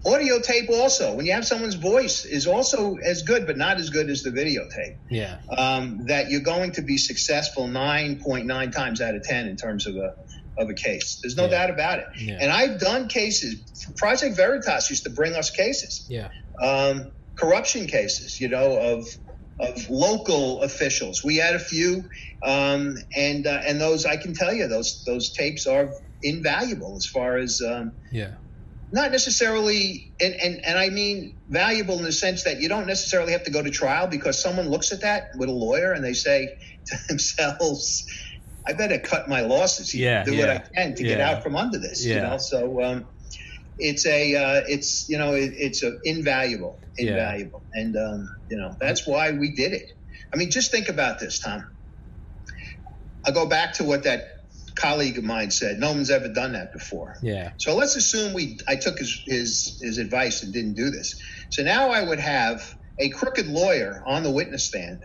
audio tape also, when you have someone's voice is also as good, but not as good as the videotape, yeah. um, that you're going to be successful 9.9 times out of 10 in terms of a, of a case. There's no Yeah. doubt about it. Yeah. And I've done cases. Project Veritas used to bring us cases Yeah. um, corruption cases, you know, of of local officials. We had a few, um, and uh, and those I can tell you those those tapes are invaluable as far as um, Yeah. Not necessarily, and, and and I mean valuable in the sense that you don't necessarily have to go to trial because someone looks at that with a lawyer and they say to *laughs* themselves. I better cut my losses here, Yeah, do what I can to get out from under this. You know, so um, it's a uh, it's you know it, it's a invaluable Yeah. invaluable and um, you know that's why we did it i mean just think about this tom i'll go back to what that colleague of mine said no one's ever done that before Yeah. so let's assume we i took his his his advice and didn't do this so now i would have a crooked lawyer on the witness stand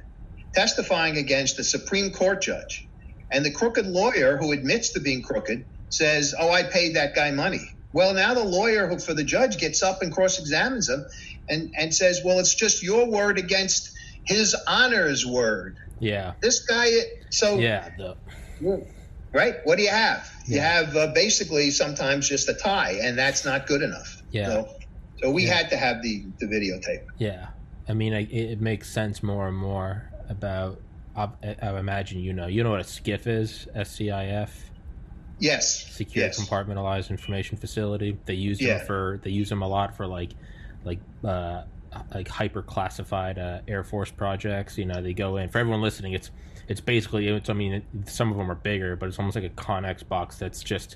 testifying against a supreme court judge and the crooked lawyer who admits to being crooked says oh i paid that guy money well now the lawyer who for the judge gets up and cross-examines him and and says well it's just your word against his honor's word Yeah. this guy so Yeah. The, right what do you have you have uh, basically sometimes just a tie and that's not good enough Yeah. so, so we Yeah. had to have the the videotape yeah. I mean, I, it, makes sense more and more about. I, I imagine you know. You know what a SCIF is? S C I F. yes secure yes. compartmentalized information facility. They use Yeah. them for they use them a lot for like like uh like hyper classified uh, Air Force projects. You know, they go in for everyone listening. It's it's basically it's I mean it, some of them are bigger, but it's almost like a Connex box that's just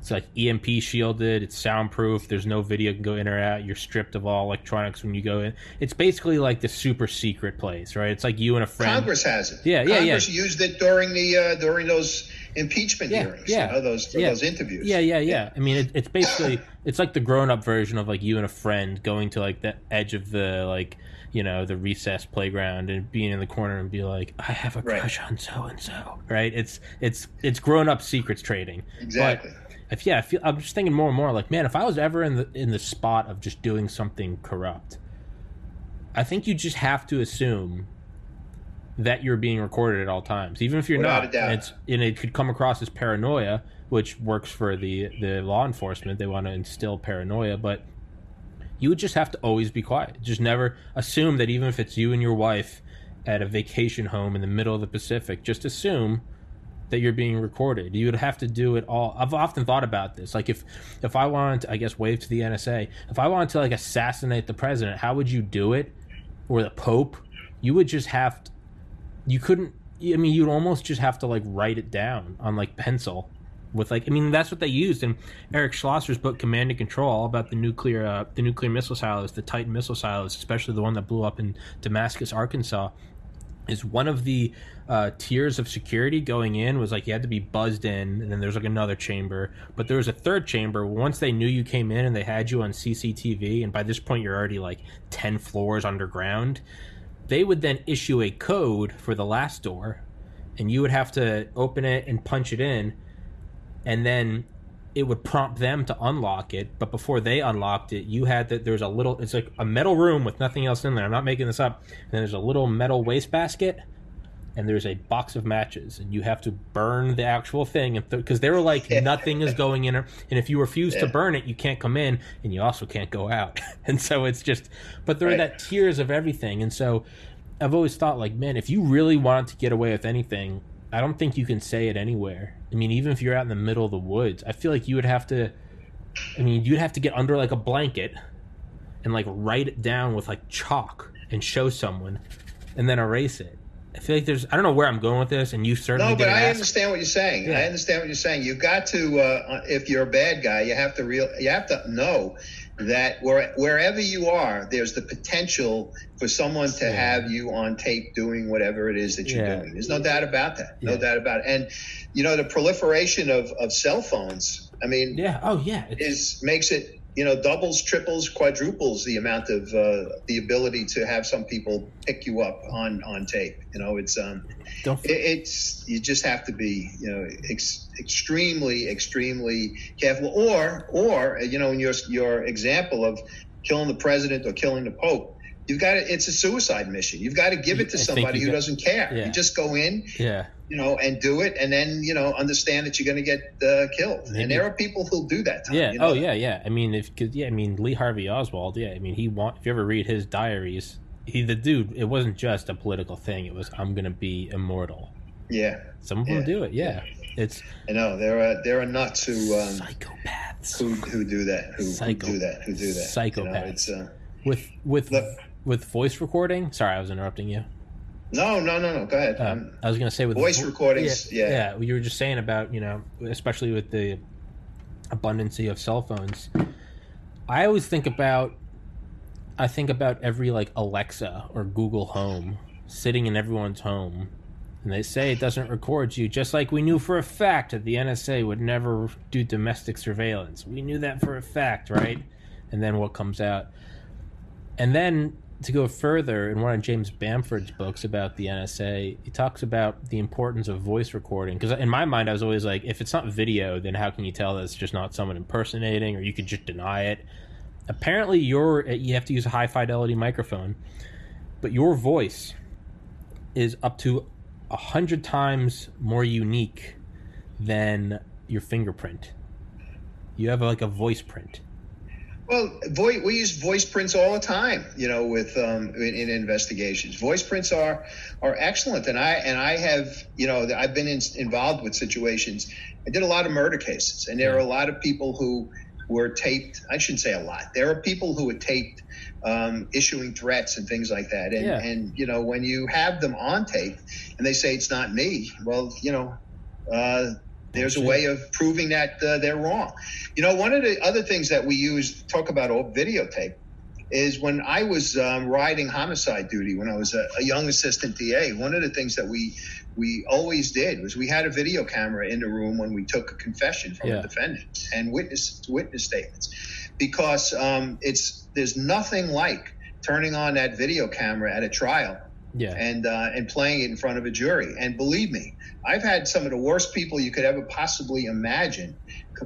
it's like EMP shielded. It's soundproof. There's no video can go in or out. You're stripped of all electronics when you go in. It's basically like the super secret place, right? It's like you and a friend. Congress has it. Yeah, yeah, yeah. Used it during the uh, during those impeachment Yeah, hearings. yeah. You know, those Yeah. those interviews. Yeah, yeah, yeah. I mean, it, it's basically it's like the grown-up version of like you and a friend going to like the edge of the like you know the recess playground and being in the corner and be like, I have a Right. crush on so and so. Right? It's it's it's grown-up secrets trading. Exactly. But if yeah, I feel I'm just thinking more and more like, man, if I was ever in the in the spot of just doing something corrupt, I think you just have to assume that you're being recorded at all times, even if you're Without not. And it's and it could come across as paranoia, which works for the the law enforcement. They want to instill paranoia, but you would just have to always be quiet. Just never assume that even if it's you and your wife at a vacation home in the middle of the Pacific, just assume that you're being recorded. You would have to do it all. I've often thought about this. Like if if I wanted to, I guess wave to the NSA, if I wanted to like assassinate the president, how would you do it? Or the Pope? You would just have to, you couldn't I mean you'd almost just have to like write it down on like pencil with like I mean that's what they used in Eric Schlosser's book Command and Control all about the nuclear uh, the nuclear missile silos, the Titan missile silos, especially the one that blew up in Damascus, Arkansas is one of the uh, tiers of security going in was like you had to be buzzed in and then there's like another chamber. But there was a third chamber. Once they knew you came in and they had you on cctv and by this point you're already like 10 floors underground they would then issue a code for the last door and you would have to open it and punch it in and then it would prompt them to unlock it but before they unlocked it you had that there's a little it's like a metal room with nothing else in there i'm not making this up and there's a little metal wastebasket and there's a box of matches and you have to burn the actual thing and because th- they were like nothing is going in and if you refuse yeah. to burn it you can't come in and you also can't go out *laughs* and so it's just but there right. are that tiers of everything and so i've always thought like man if you really wanted to get away with anything I don't think you can say it anywhere. I mean, even if you're out in the middle of the woods, I feel like you would have to. I mean, you'd have to get under like a blanket and like write it down with like chalk and show someone, and then erase it. I feel like there's. I don't know where I'm going with this, and you certainly. No, but I ask. understand what you're saying. Yeah. I understand what you're saying. You've got to. Uh, if you're a bad guy, you have to real. You have to know that where, wherever you are, there's the potential for someone to yeah. have you on tape doing whatever it is that you're yeah. doing. There's no doubt about that. No doubt about it. And you know, the proliferation of, of cell phones. I mean, yeah, oh yeah, is makes it you know doubles, triples, quadruples the amount of uh, the ability to have some people pick you up on on tape. You know, it's um, Don't it, it's you just have to be you know ex- extremely extremely careful. Or or you know in your your example of killing the president or killing the pope. You've got to, it's a suicide mission. You've got to give it to somebody who got, doesn't care. Yeah. You just go in, yeah you know, and do it, and then you know understand that you're going to get uh, killed. Maybe. And there are people who'll do that. Tom, yeah. You know? Oh yeah, yeah. I mean, if cause, yeah, I mean Lee Harvey Oswald. Yeah, I mean he want. If you ever read his diaries, he the dude. It wasn't just a political thing. It was I'm going to be immortal. Yeah. Some of them yeah. do it. Yeah. yeah. It's. I know there are there are nuts who um, psychopaths who who do that who, Psycho- who do that who do that psychopaths. You know, it's, uh, with with look, with voice recording. Sorry, I was interrupting you. No, no, no, no. Go ahead. Um, I was going to say with voice recordings. Yeah, yeah, yeah. You were just saying about you know, especially with the abundancy of cell phones. I always think about, I think about every like Alexa or Google Home sitting in everyone's home, and they say it doesn't record you, just like we knew for a fact that the NSA would never do domestic surveillance. We knew that for a fact, right? And then what comes out, and then to go further, in one of James Bamford's books about the NSA, he talks about the importance of voice recording. Because in my mind, I was always like, if it's not video, then how can you tell that it's just not someone impersonating, or you could just deny it? Apparently, you're you have to use a high fidelity microphone, but your voice is up to a hundred times more unique than your fingerprint. You have like a voice print. Well, voice, we use voice prints all the time, you know, with um, in, in, investigations. Voice prints are are excellent, and I and I have, you know, I've been in, involved with situations. I did a lot of murder cases, and there are a lot of people who were taped. I shouldn't say a lot. There are people who were taped um, issuing threats and things like that. And, yeah. and you know, when you have them on tape and they say it's not me, well, you know, uh, there's a way of proving that uh, they're wrong. You know, one of the other things that we use talk about old videotape is when I was um, riding homicide duty when I was a, a, young assistant DA. One of the things that we we always did was we had a video camera in the room when we took a confession from yeah. a defendant and witness witness statements, because um, it's there's nothing like turning on that video camera at a trial yeah. and uh, and playing it in front of a jury. And believe me, I've had some of the worst people you could ever possibly imagine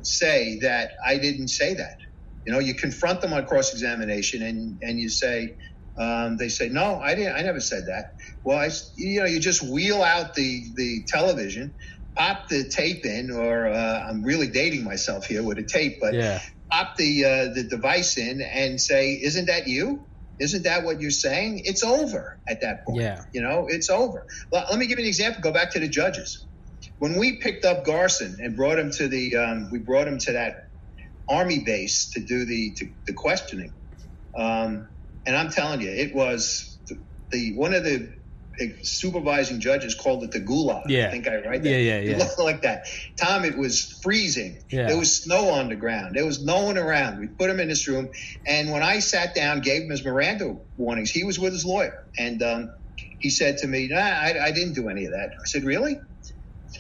say that I didn't say that. You know, you confront them on cross examination, and and you say. Um, they say no, I didn't. I never said that. Well, I, you know, you just wheel out the the television, pop the tape in, or uh, I'm really dating myself here with a tape, but yeah. pop the uh, the device in and say, "Isn't that you?" Isn't that what you're saying? It's over at that point. Yeah. You know, it's over. Well, let me give you an example. Go back to the judges. When we picked up Garson and brought him to the, um, we brought him to that army base to do the to, the questioning. Um, and I'm telling you, it was the, the one of the supervising judges called it the gulag. Yeah. I think I write that. Yeah, yeah, It yeah. looked like that. Tom, it was freezing. Yeah. There was snow on the ground. There was no one around. We put him in this room. And when I sat down, gave him his Miranda warnings, he was with his lawyer. And um, he said to me, nah, I, I didn't do any of that. I said, really?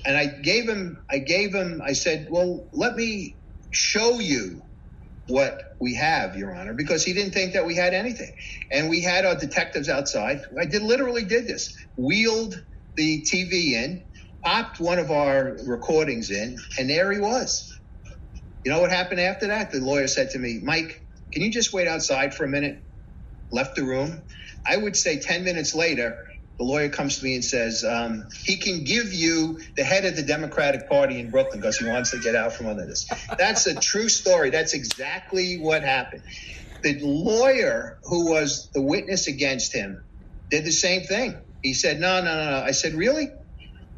And I gave him, I gave him, I said, well, let me show you what we have, Your Honor, because he didn't think that we had anything. And we had our detectives outside. I did literally did this. Wheeled the TV in, popped one of our recordings in, and there he was. You know what happened after that? The lawyer said to me, Mike, can you just wait outside for a minute? Left the room. I would say 10 minutes later, the lawyer comes to me and says um, he can give you the head of the Democratic Party in Brooklyn because he wants to get out from under this. That's a true story. That's exactly what happened. The lawyer who was the witness against him did the same thing. He said, "No, no, no, no." I said, "Really?" I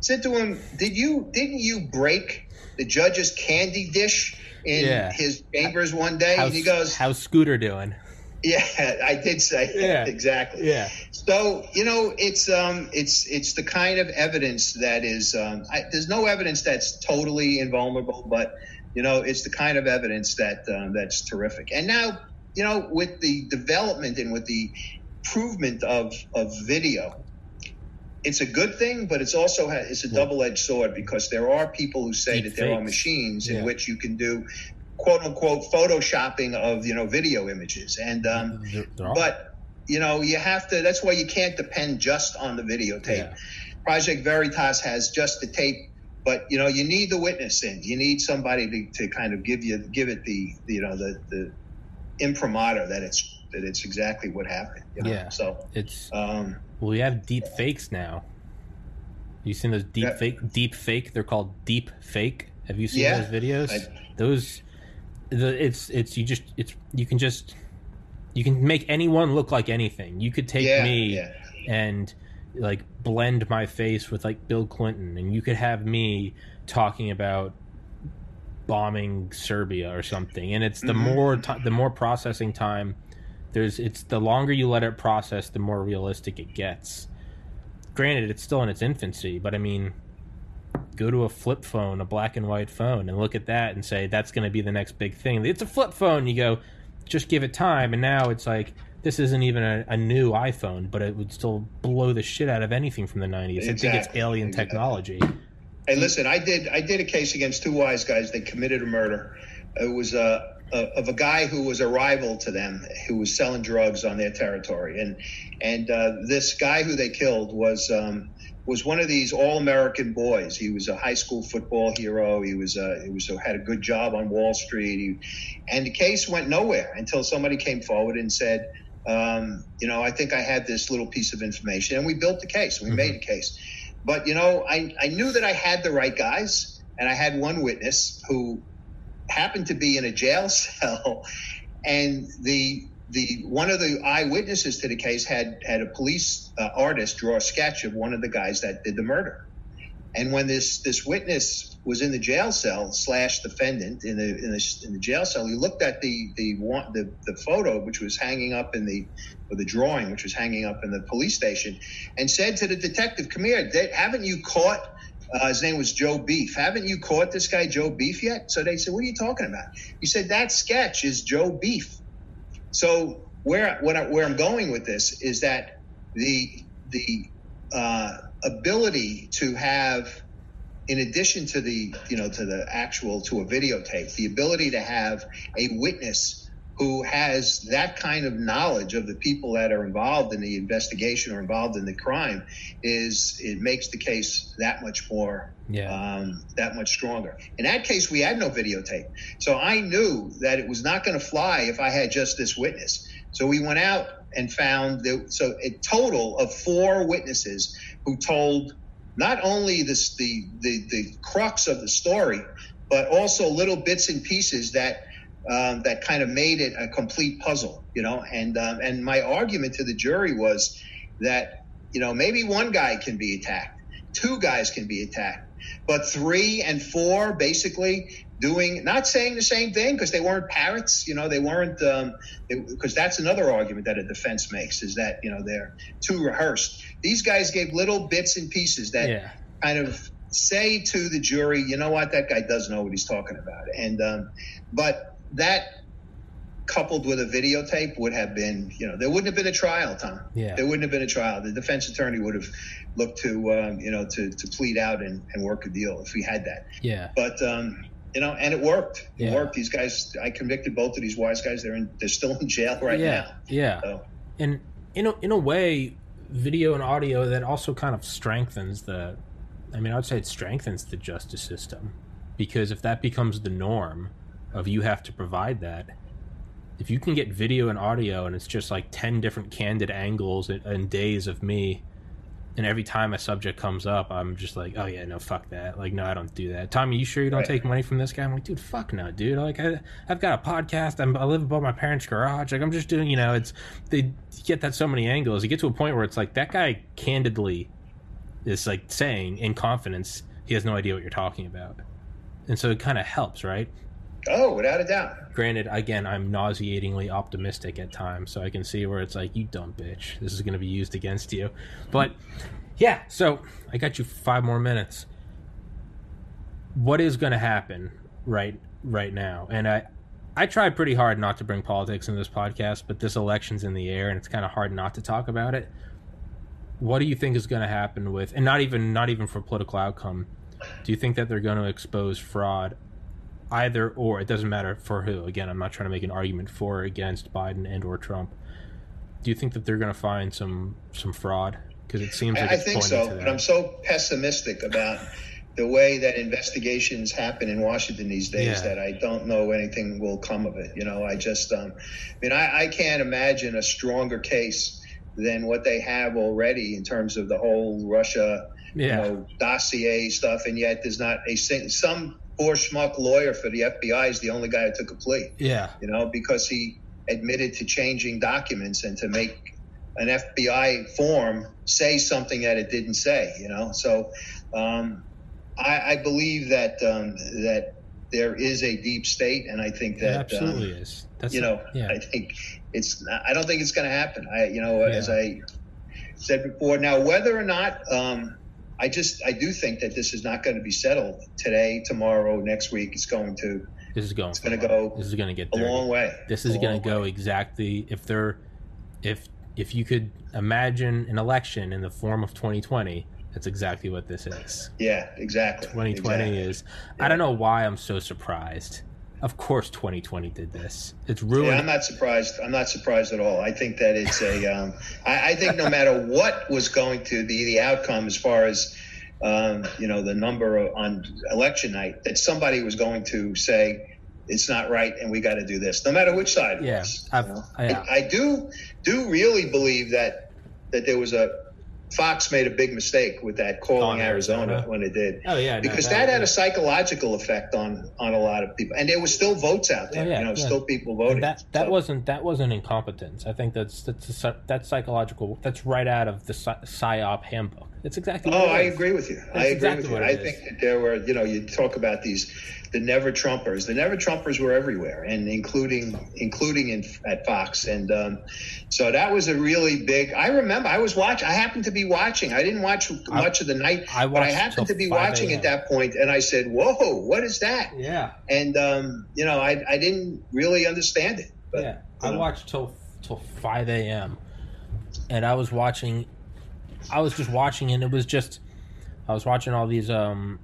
said to him, "Did you didn't you break the judge's candy dish in Yeah. his chambers one day?" How's, and he goes, how's Scooter doing? "Yeah, *laughs* I did say Yeah. exactly." Yeah. So you know, it's um, it's it's the kind of evidence that is. Um, I, there's no evidence that's totally invulnerable, but you know, it's the kind of evidence that um, that's terrific. And now, you know, with the development and with the improvement of of video, it's a good thing, but it's also ha- it's a double edged sword because there are people who say Deep that there are machines in Yeah. which you can do quote unquote photoshopping of you know video images and um, There- there are. but you know you have to that's why you can't depend just on the videotape Yeah. project veritas has just the tape but you know you need the witness in you need somebody to, to kind of give you give it the, the you know the the imprimatur that it's that it's exactly what happened you know? Yeah. so it's um well, we have deep fakes now. You seen those deep Yeah. fake? Deep fake. They're called deep fake. Have you seen Yeah. those videos? I- those, the it's it's you just it's you can just you can make anyone look like anything. You could take yeah me yeah and like blend my face with like Bill Clinton, and you could have me talking about bombing Serbia or something. And it's the Mhm. more ti the more processing time. There's it's the longer you let it process, the more realistic it gets. Granted, it's still in its infancy, but I mean, go to a flip phone, a black and white phone, and look at that and say that's going to be the next big thing. It's a flip phone. You go, just give it time, and now it's like this isn't even a, a new iPhone, but it would still blow the shit out of anything from the '90s. I think it's alien Exactly. technology. Hey, listen, I did I did a case against two wise guys. They committed a murder. It was uh, a, of a guy who was a rival to them, who was selling drugs on their territory, and and uh, this guy who they killed was um, was one of these all American boys. He was a high school football hero. He was uh, he was had a good job on Wall Street. He, and the case went nowhere until somebody came forward and said. Um, you know, I think I had this little piece of information, and we built the case. We Mhm. made the case. But you know, I, I knew that I had the right guys, and I had one witness who happened to be in a jail *laughs* cell, and the the one of the eyewitnesses to the case had had a police uh, artist draw a sketch of one of the guys that did the murder. And when this this witness was in the jail cell slash defendant in the in the, in the jail cell, he looked at the the the, the photo which was hanging up in the or the drawing which was hanging up in the police station, and said to the detective, "Come here, haven't you caught?" Uh, his name was Joe Beef. Haven't you caught this guy Joe Beef yet? So they said, "What are you talking about?" He said, "That sketch is Joe Beef." So where what I, where I'm going with this is that the the uh, ability to have, in addition to the you know to the actual to a videotape, the ability to have a witness who has that kind of knowledge of the people that are involved in the investigation or involved in the crime is it makes the case that much more Yeah. um, that much stronger. In that case, we had no videotape. So I knew that it was not going to fly if I had just this witness. So we went out and found so a total of four witnesses who told not only this, the, the, the crux of the story, but also little bits and pieces that um, that kind of made it a complete puzzle, you know. And um, and my argument to the jury was that you know maybe one guy can be attacked, two guys can be attacked, but three and four basically doing not saying the same thing because they weren't parrots you know they weren't because um, that's another argument that a defense makes is that you know they're too rehearsed these guys gave little bits and pieces that Yeah. kind of say to the jury you know what that guy does know what he's talking about and um, but that coupled with a videotape would have been you know there wouldn't have been a trial tom Yeah. there wouldn't have been a trial the defense attorney would have looked to um, you know to, to plead out and, and work a deal if we had that Yeah. but um, you know, and it worked. It Yeah. worked. These guys, I convicted both of these wise guys. They're in, they're still in jail right yeah. now. Yeah. So and in a, in a way video and audio that also kind of strengthens the i mean i'd say it strengthens the justice system because if that becomes the norm of you have to provide that. If you can get video and audio and it's just like 10 different candid angles and, and days of me and every time a subject comes up i'm just like oh yeah no fuck that. Like no i don't do that. Tommy you sure you don't Right. take money from this guy? I'm like dude fuck no dude. Like I, i've got a podcast. I'm, i live above my parents garage. Like i'm just doing you know it's they get that so many angles. You get to a point where it's like that guy candidly is like saying in confidence he has no idea what you're talking about. And so it kind of helps right oh, without a doubt. granted again i'm nauseatingly optimistic at times so i can see where it's like you dumb bitch. This is going to be used against you. But yeah so i got you five more minutes. What is going to happen right right now? And i i tried pretty hard not to bring politics in this podcast but this election's in the air and it's kind of hard not to talk about it. What do you think is going to happen with and not even not even for political outcome do you think that they're going to expose fraud either or it doesn't matter for who again i'm not trying to make an argument for or against biden and or trump do you think that they're going to find some some fraud because it seems I, like I it's think so, but. I'm so pessimistic about the way that investigations happen in Washington these days Yeah. that I don't know anything will come of it. You know, I just, um, I mean, I, I can't imagine a stronger case than what they have already in terms of the whole Russia yeah you know, dossier stuff, and yet there's not a some poor schmuck lawyer for the FBI is the only guy who took a plea. yeah You know, because he admitted to changing documents and to make an FBI form say something that it didn't say. You know, so um, I, I believe that um, that there is a deep state, and I think it that absolutely um, is that's you know, yeah I think it's. Not, I don't think it's going to happen. I, you know, as I said before. Now, whether or not, um, I just, I do think that this is not going to be settled today, tomorrow, next week. It's going to this is going it's gonna go this is going to get a long way. this is going to go way. exactly if they're if if you could imagine an election in the form of 2020 that's exactly what this is Yeah, exactly. 2020 exactly. is i don't know why i'm so surprised of course 2020 did this it's Yeah, ruined I'm not surprised. I'm not surprised at all. I think that it's a. Um, I, I think no matter what was going to be the outcome, as far as um, you know, the number on election night, that somebody was going to say it's not right, and we got to do this, no matter which side. Yeah, was, you know? yeah. I, I do do really believe that that there was a Fox made a big mistake with that calling Arizona, Arizona. when it did. oh yeah Because no, that had yeah. a psychological effect on on a lot of people, and there were still votes out there. Oh, yeah, you know, yeah. still people voting. And that that So- wasn't that wasn't incompetence. I think that's that's a, that's psychological. That's right out of the psy- psyop handbook. It's exactly. Oh, what Oh, I agree with you. I agree exactly with you. I think that there were, you know, you talk about these, the never Trumpers. The never Trumpers were everywhere, and including including in at Fox, and um, so that was a really big. I remember I was watching. I happened to be watching. I didn't watch I- much of the night, I but I happened to be watching at that point, and I said, "Whoa, what is that?" Yeah, And um, you know, I I didn't really understand it. But, yeah. I know. watched till till five a.m. and I was watching. I was just watching, and it was just. I was watching all these. um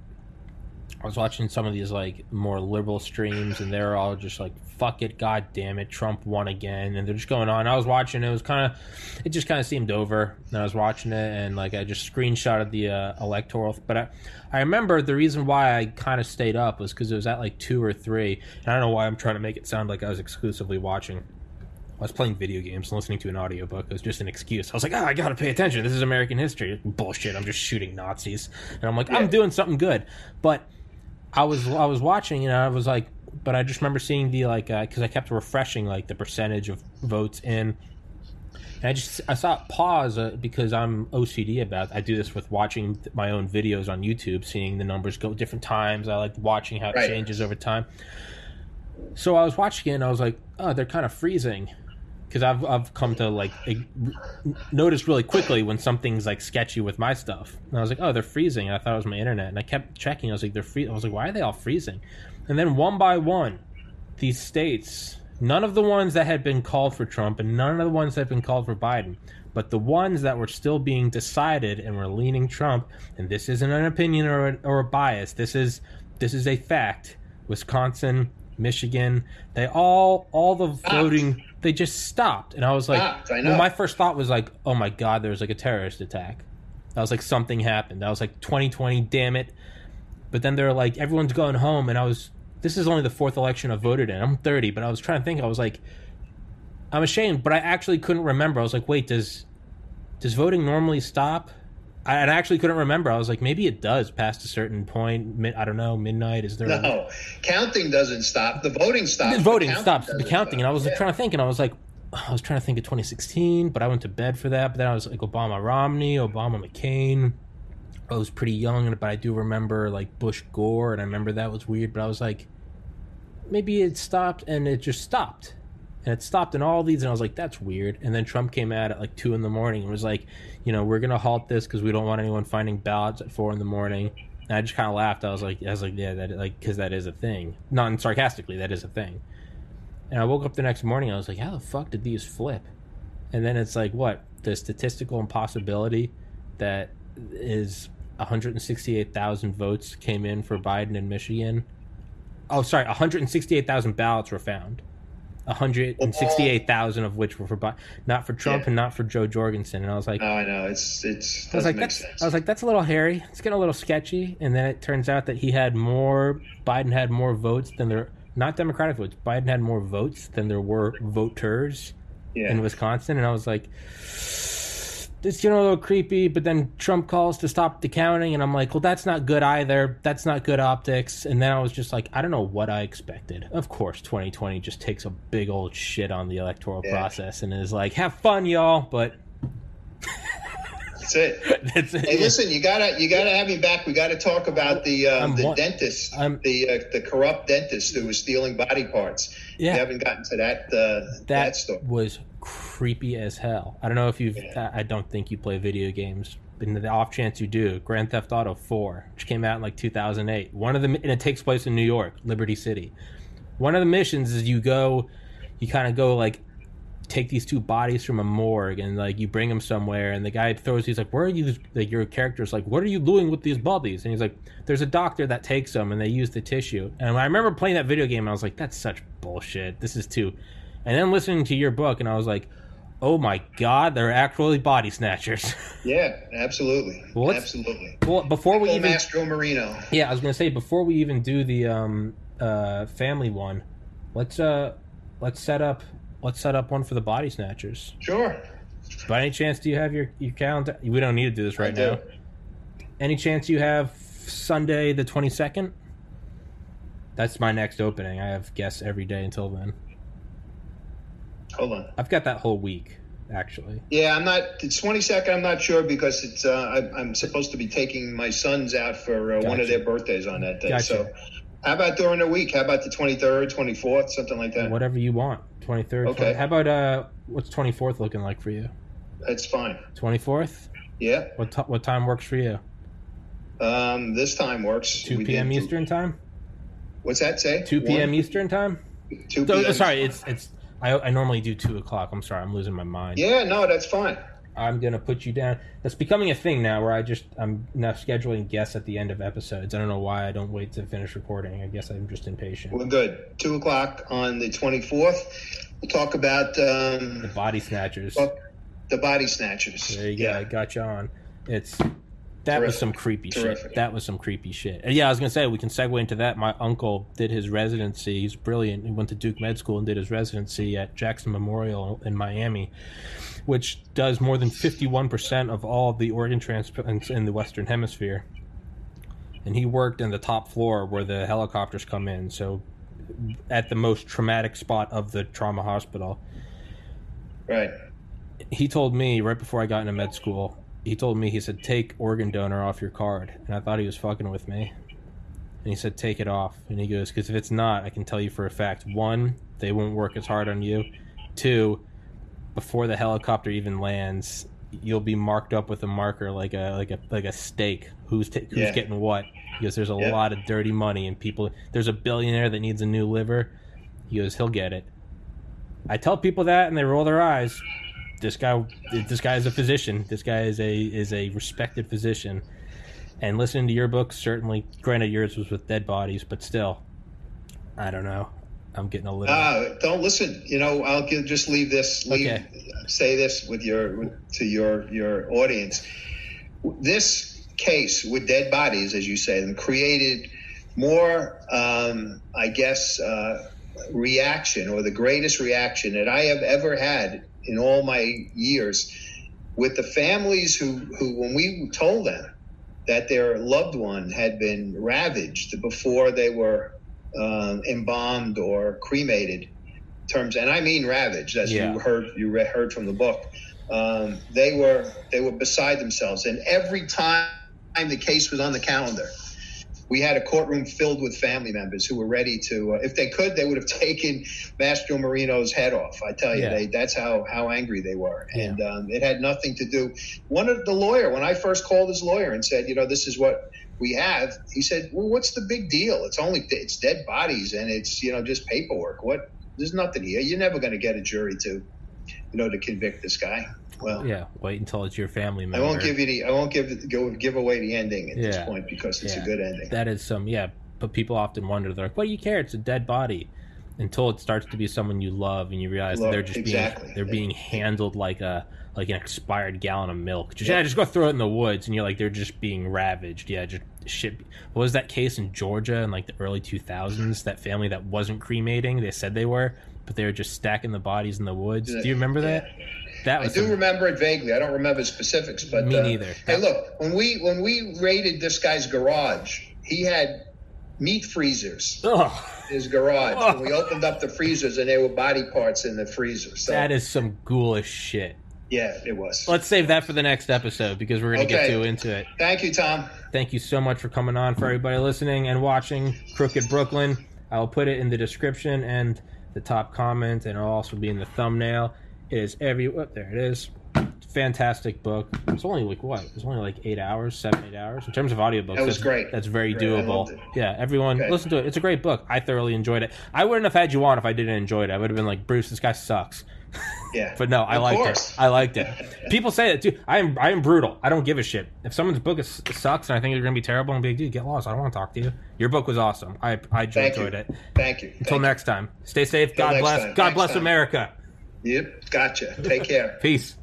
I was watching some of these like more liberal streams, and they're all just like, "Fuck it, god damn it, Trump won again," and they're just going on. I was watching; it was kind of, it just kind of seemed over. And I was watching it, and like I just screenshotted the uh, electoral. But I, I remember the reason why I kind of stayed up was because it was at like two or three, and I don't know why I'm trying to make it sound like I was exclusively watching. I was playing video games and listening to an audiobook. It was just an excuse. I was like, oh, I gotta pay attention. This is American history. Bullshit. I'm just shooting Nazis. And I'm like, I'm doing something good. But I was I was watching and I was like, but I just remember seeing the like because I kept refreshing like the percentage of votes in. And I just I saw it pause uh, because I'm OCD about. It. I do this with watching my own videos on YouTube, seeing the numbers go different times. I like watching how it Right. changes over time. So I was watching it and I was like, oh, they're kind of freezing. Because I've, I've come to like notice really quickly when something's like sketchy with my stuff. And I was like, oh, they're freezing. And I thought it was my internet. And I kept checking. I was like, they're free. I was like, why are they all freezing? And then one by one, these states, none of the ones that had been called for Trump and none of the ones that had been called for Biden, but the ones that were still being decided and were leaning Trump, and this isn't an opinion or a, or a bias. This is this is a fact. Wisconsin, Michigan, they all all the ah. voting they just stopped, and I was like, Stopped, I well, my first thought was like, oh my god, there was like a terrorist attack. I was like, something happened. I was like, 2020, damn it. But then they're like, everyone's going home, and I was. This is only the fourth election I've voted in. I'm 30, but I was trying to think. I was like, I'm ashamed, but I actually couldn't remember. I was like, wait, does does voting normally stop? I, and I actually couldn't remember. I was like, maybe it does past a certain point. I don't know. Midnight is there? a- No, counting doesn't stop. The voting stops. the voting counting stops the counting, stop. and I was Yeah. trying to think, and I was like, I was trying to think of 2016, but I went to bed for that. But then I was like, Obama Romney, Obama McCain. I was pretty young, but I do remember like Bush Gore, and I remember that was weird. But I was like, maybe it stopped, and it just stopped, and it stopped in all these, and I was like, that's weird. And then Trump came out at like two in the morning and was like, you know, we're gonna halt this because we don't want anyone finding ballots at four in the morning. And I just kind of laughed. I was like, I was like, yeah, that like because that is a thing. Not sarcastically, that is a thing. And I woke up the next morning. I was like, how the fuck did these flip? And then it's like, what the statistical impossibility that is 168,000 votes came in for Biden in Michigan. Oh, sorry, 168,000 ballots were found. 168,000 of which were for not for Trump Yeah. and not for Jo Jorgensen. And I was like, No, I know it's it's. I was like, that's. sense. I was like, that's a little hairy. It's getting a little sketchy. And then it turns out that he had more. Biden had more votes than there. Not Democratic votes. Biden had more votes than there were voters yeah. in Wisconsin. And I was like, it's getting a little creepy. But then Trump calls to stop the counting, and I'm like, well, that's not good either. That's not good optics. And then I was just like, I don't know what I expected. Of course, 2020 just takes a big old shit on the electoral Yeah. process and is like, have fun, y'all. But That's it. *laughs* that's it. Hey, listen, you gotta you gotta have me back. We gotta talk about the um, the wa- dentist, I'm- the uh, the corrupt dentist who was stealing body parts. Yeah. You haven't gotten to that uh, that, that story. was creepy as hell. I don't know if you've. Yeah. I don't think you play video games, but in the off chance you do, Grand Theft Auto Four, which came out in like 2008. One of the and it takes place in New York, Liberty City. One of the missions is you go, you kind of go like take these two bodies from a morgue and like you bring them somewhere and the guy throws he's like where are you like your character's like what are you doing with these bodies and he's like there's a doctor that takes them and they use the tissue and i remember playing that video game and i was like that's such bullshit this is too and then listening to your book and i was like oh my god they're actually body snatchers *laughs* Yeah, absolutely, Well, absolutely. well before we even Mastromarino. yeah i was gonna say before we even do the um uh family one let's uh let's set up let's set up one for the body snatchers Sure. By any chance, do you have your, your calendar? We don't need to do this right do. now. Any chance you have Sunday the 22nd? That's my next opening. I have guests every day until then. Hold on. I've got that whole week, actually. Yeah, I'm not. It's 22nd, I'm not sure because it's. Uh, I, I'm supposed to be taking my sons out for uh, one of their birthdays on that day. Gotcha. So, how about during the week? How about the 23rd, 24th, something like that? Whatever you want. 23rd. Okay. 20 how about, uh, what's 24th looking like for you? That's fine. 24th? Yeah. What, t- what time works for you? Um, this time works. 2 p.m. Eastern time? What's that say? 2 p.m. Eastern time? 2 Oh, p.m. sorry, it's, it's, I, I normally do 2 o'clock. I'm sorry, I'm losing my mind. Yeah, no, that's fine. I'm gonna put you down. That's becoming a thing now, where I just I'm now scheduling guests at the end of episodes. I don't know why I don't wait to finish recording. I guess I'm just impatient. We're good. 2 o'clock on the 24th. We'll talk about The um, body snatchers. the body snatchers. There you go. I got you on. It's that was some creepy shit. That was some creepy shit. And yeah, I was gonna say we can segue into that. My uncle did his residency. He's brilliant. He went to Duke Med School and did his residency at Jackson Memorial in Miami, which does more than fifty-one percent of all the organ transplants in the Western Hemisphere. And he worked in the top floor where the helicopters come in. So at the most traumatic spot of the trauma hospital. Right. He told me right before I got into med school. He told me he said take organ donor off your card, and I thought he was fucking with me. And he said take it off, and he goes because if it's not, I can tell you for a fact: one, they won't work as hard on you; two, before the helicopter even lands, you'll be marked up with a marker like a like a like a stake. Who's ta- who's Yeah. getting what? Because there's a Yeah. lot of dirty money and people. There's a billionaire that needs a new liver. He goes, he'll get it. I tell people that, and they roll their eyes. This guy, this guy is a physician. This guy is a is a respected physician. And listening to your book, certainly, granted yours was with dead bodies, but still, I don't know. I'm getting a little. Uh, don't listen. You know, I'll give, just leave this. Leave, Okay. Say this with your to your your audience. This case with dead bodies, as you say, and created more, um, I guess, uh, reaction or the greatest reaction that I have ever had in all my years with the families who, who when we told them that their loved one had been ravaged before they were um, embalmed or cremated terms and i mean ravaged as Yeah. you heard you read, heard from the book um, they were they were beside themselves and every time the case was on the calendar we had a courtroom filled with family members who were ready to uh, if they could they would have *laughs* taken Mastromarino's head off. I tell you Yeah. they that's how how angry they were. Yeah. and um, it had nothing to do one of the lawyer when I first called his lawyer and said you know this is what we have he said well what's the big deal? It's only it's dead bodies and it's you know just paperwork. What there's nothing here. You're never going to get a jury to you know to convict this guy well yeah, wait until it's your family member. I won't give you the I won't give go give away the ending at this point because it's Yeah. a good ending That is some yeah, but people often wonder. They're like, "What do you care? It's a dead body." Until it starts to be someone you love, and you realize that Love, they're just exactly. being they're being handled like a like an expired gallon of milk. Just yeah, just go throw it in the woods, and you're like they're just being ravaged. Yeah, just shit. What was that case in Georgia in like the early 2000s? That family that wasn't cremating, they said they were, but they were just stacking the bodies in the woods. Do you remember that? That I do some- remember it vaguely. I don't remember specifics, but Me uh, neither. Hey, look when we when we raided this guy's garage, he had meat freezers in his garage. And we opened up the freezers, and there were body parts in the freezer. So that is some ghoulish shit. yeah, it was. Let's save that for the next episode because we're going to Okay. get too into it. Thank you, Tom. Thank you so much for coming on. For everybody listening and watching Crooked Brooklyn, I will put it in the description and the top comment, and it'll also be in the thumbnail. Is every. Oh, there it is. Fantastic book. It's only like what? It's only like eight hours, seven, eight hours in terms of audiobooks. That was that's, great. That's very Great. Doable. Yeah, everyone Okay. listen to it. It's a great book. I thoroughly enjoyed it. I wouldn't have had you on if I didn't enjoy it. I would have been like, Bruce, this guy sucks. Yeah, *laughs* But no, I liked course. it. I liked it. People say that too. I am I am brutal. I don't give a shit. If someone's book is, sucks and I think they're gonna be terrible, and be like, dude, get lost. I don't want to talk to you. Your book was awesome. I I Thank enjoyed you. it. Thank you. Until Thank next time, stay safe. Till God bless. time. God Next bless time. America. Yep, gotcha. Take care. Peace.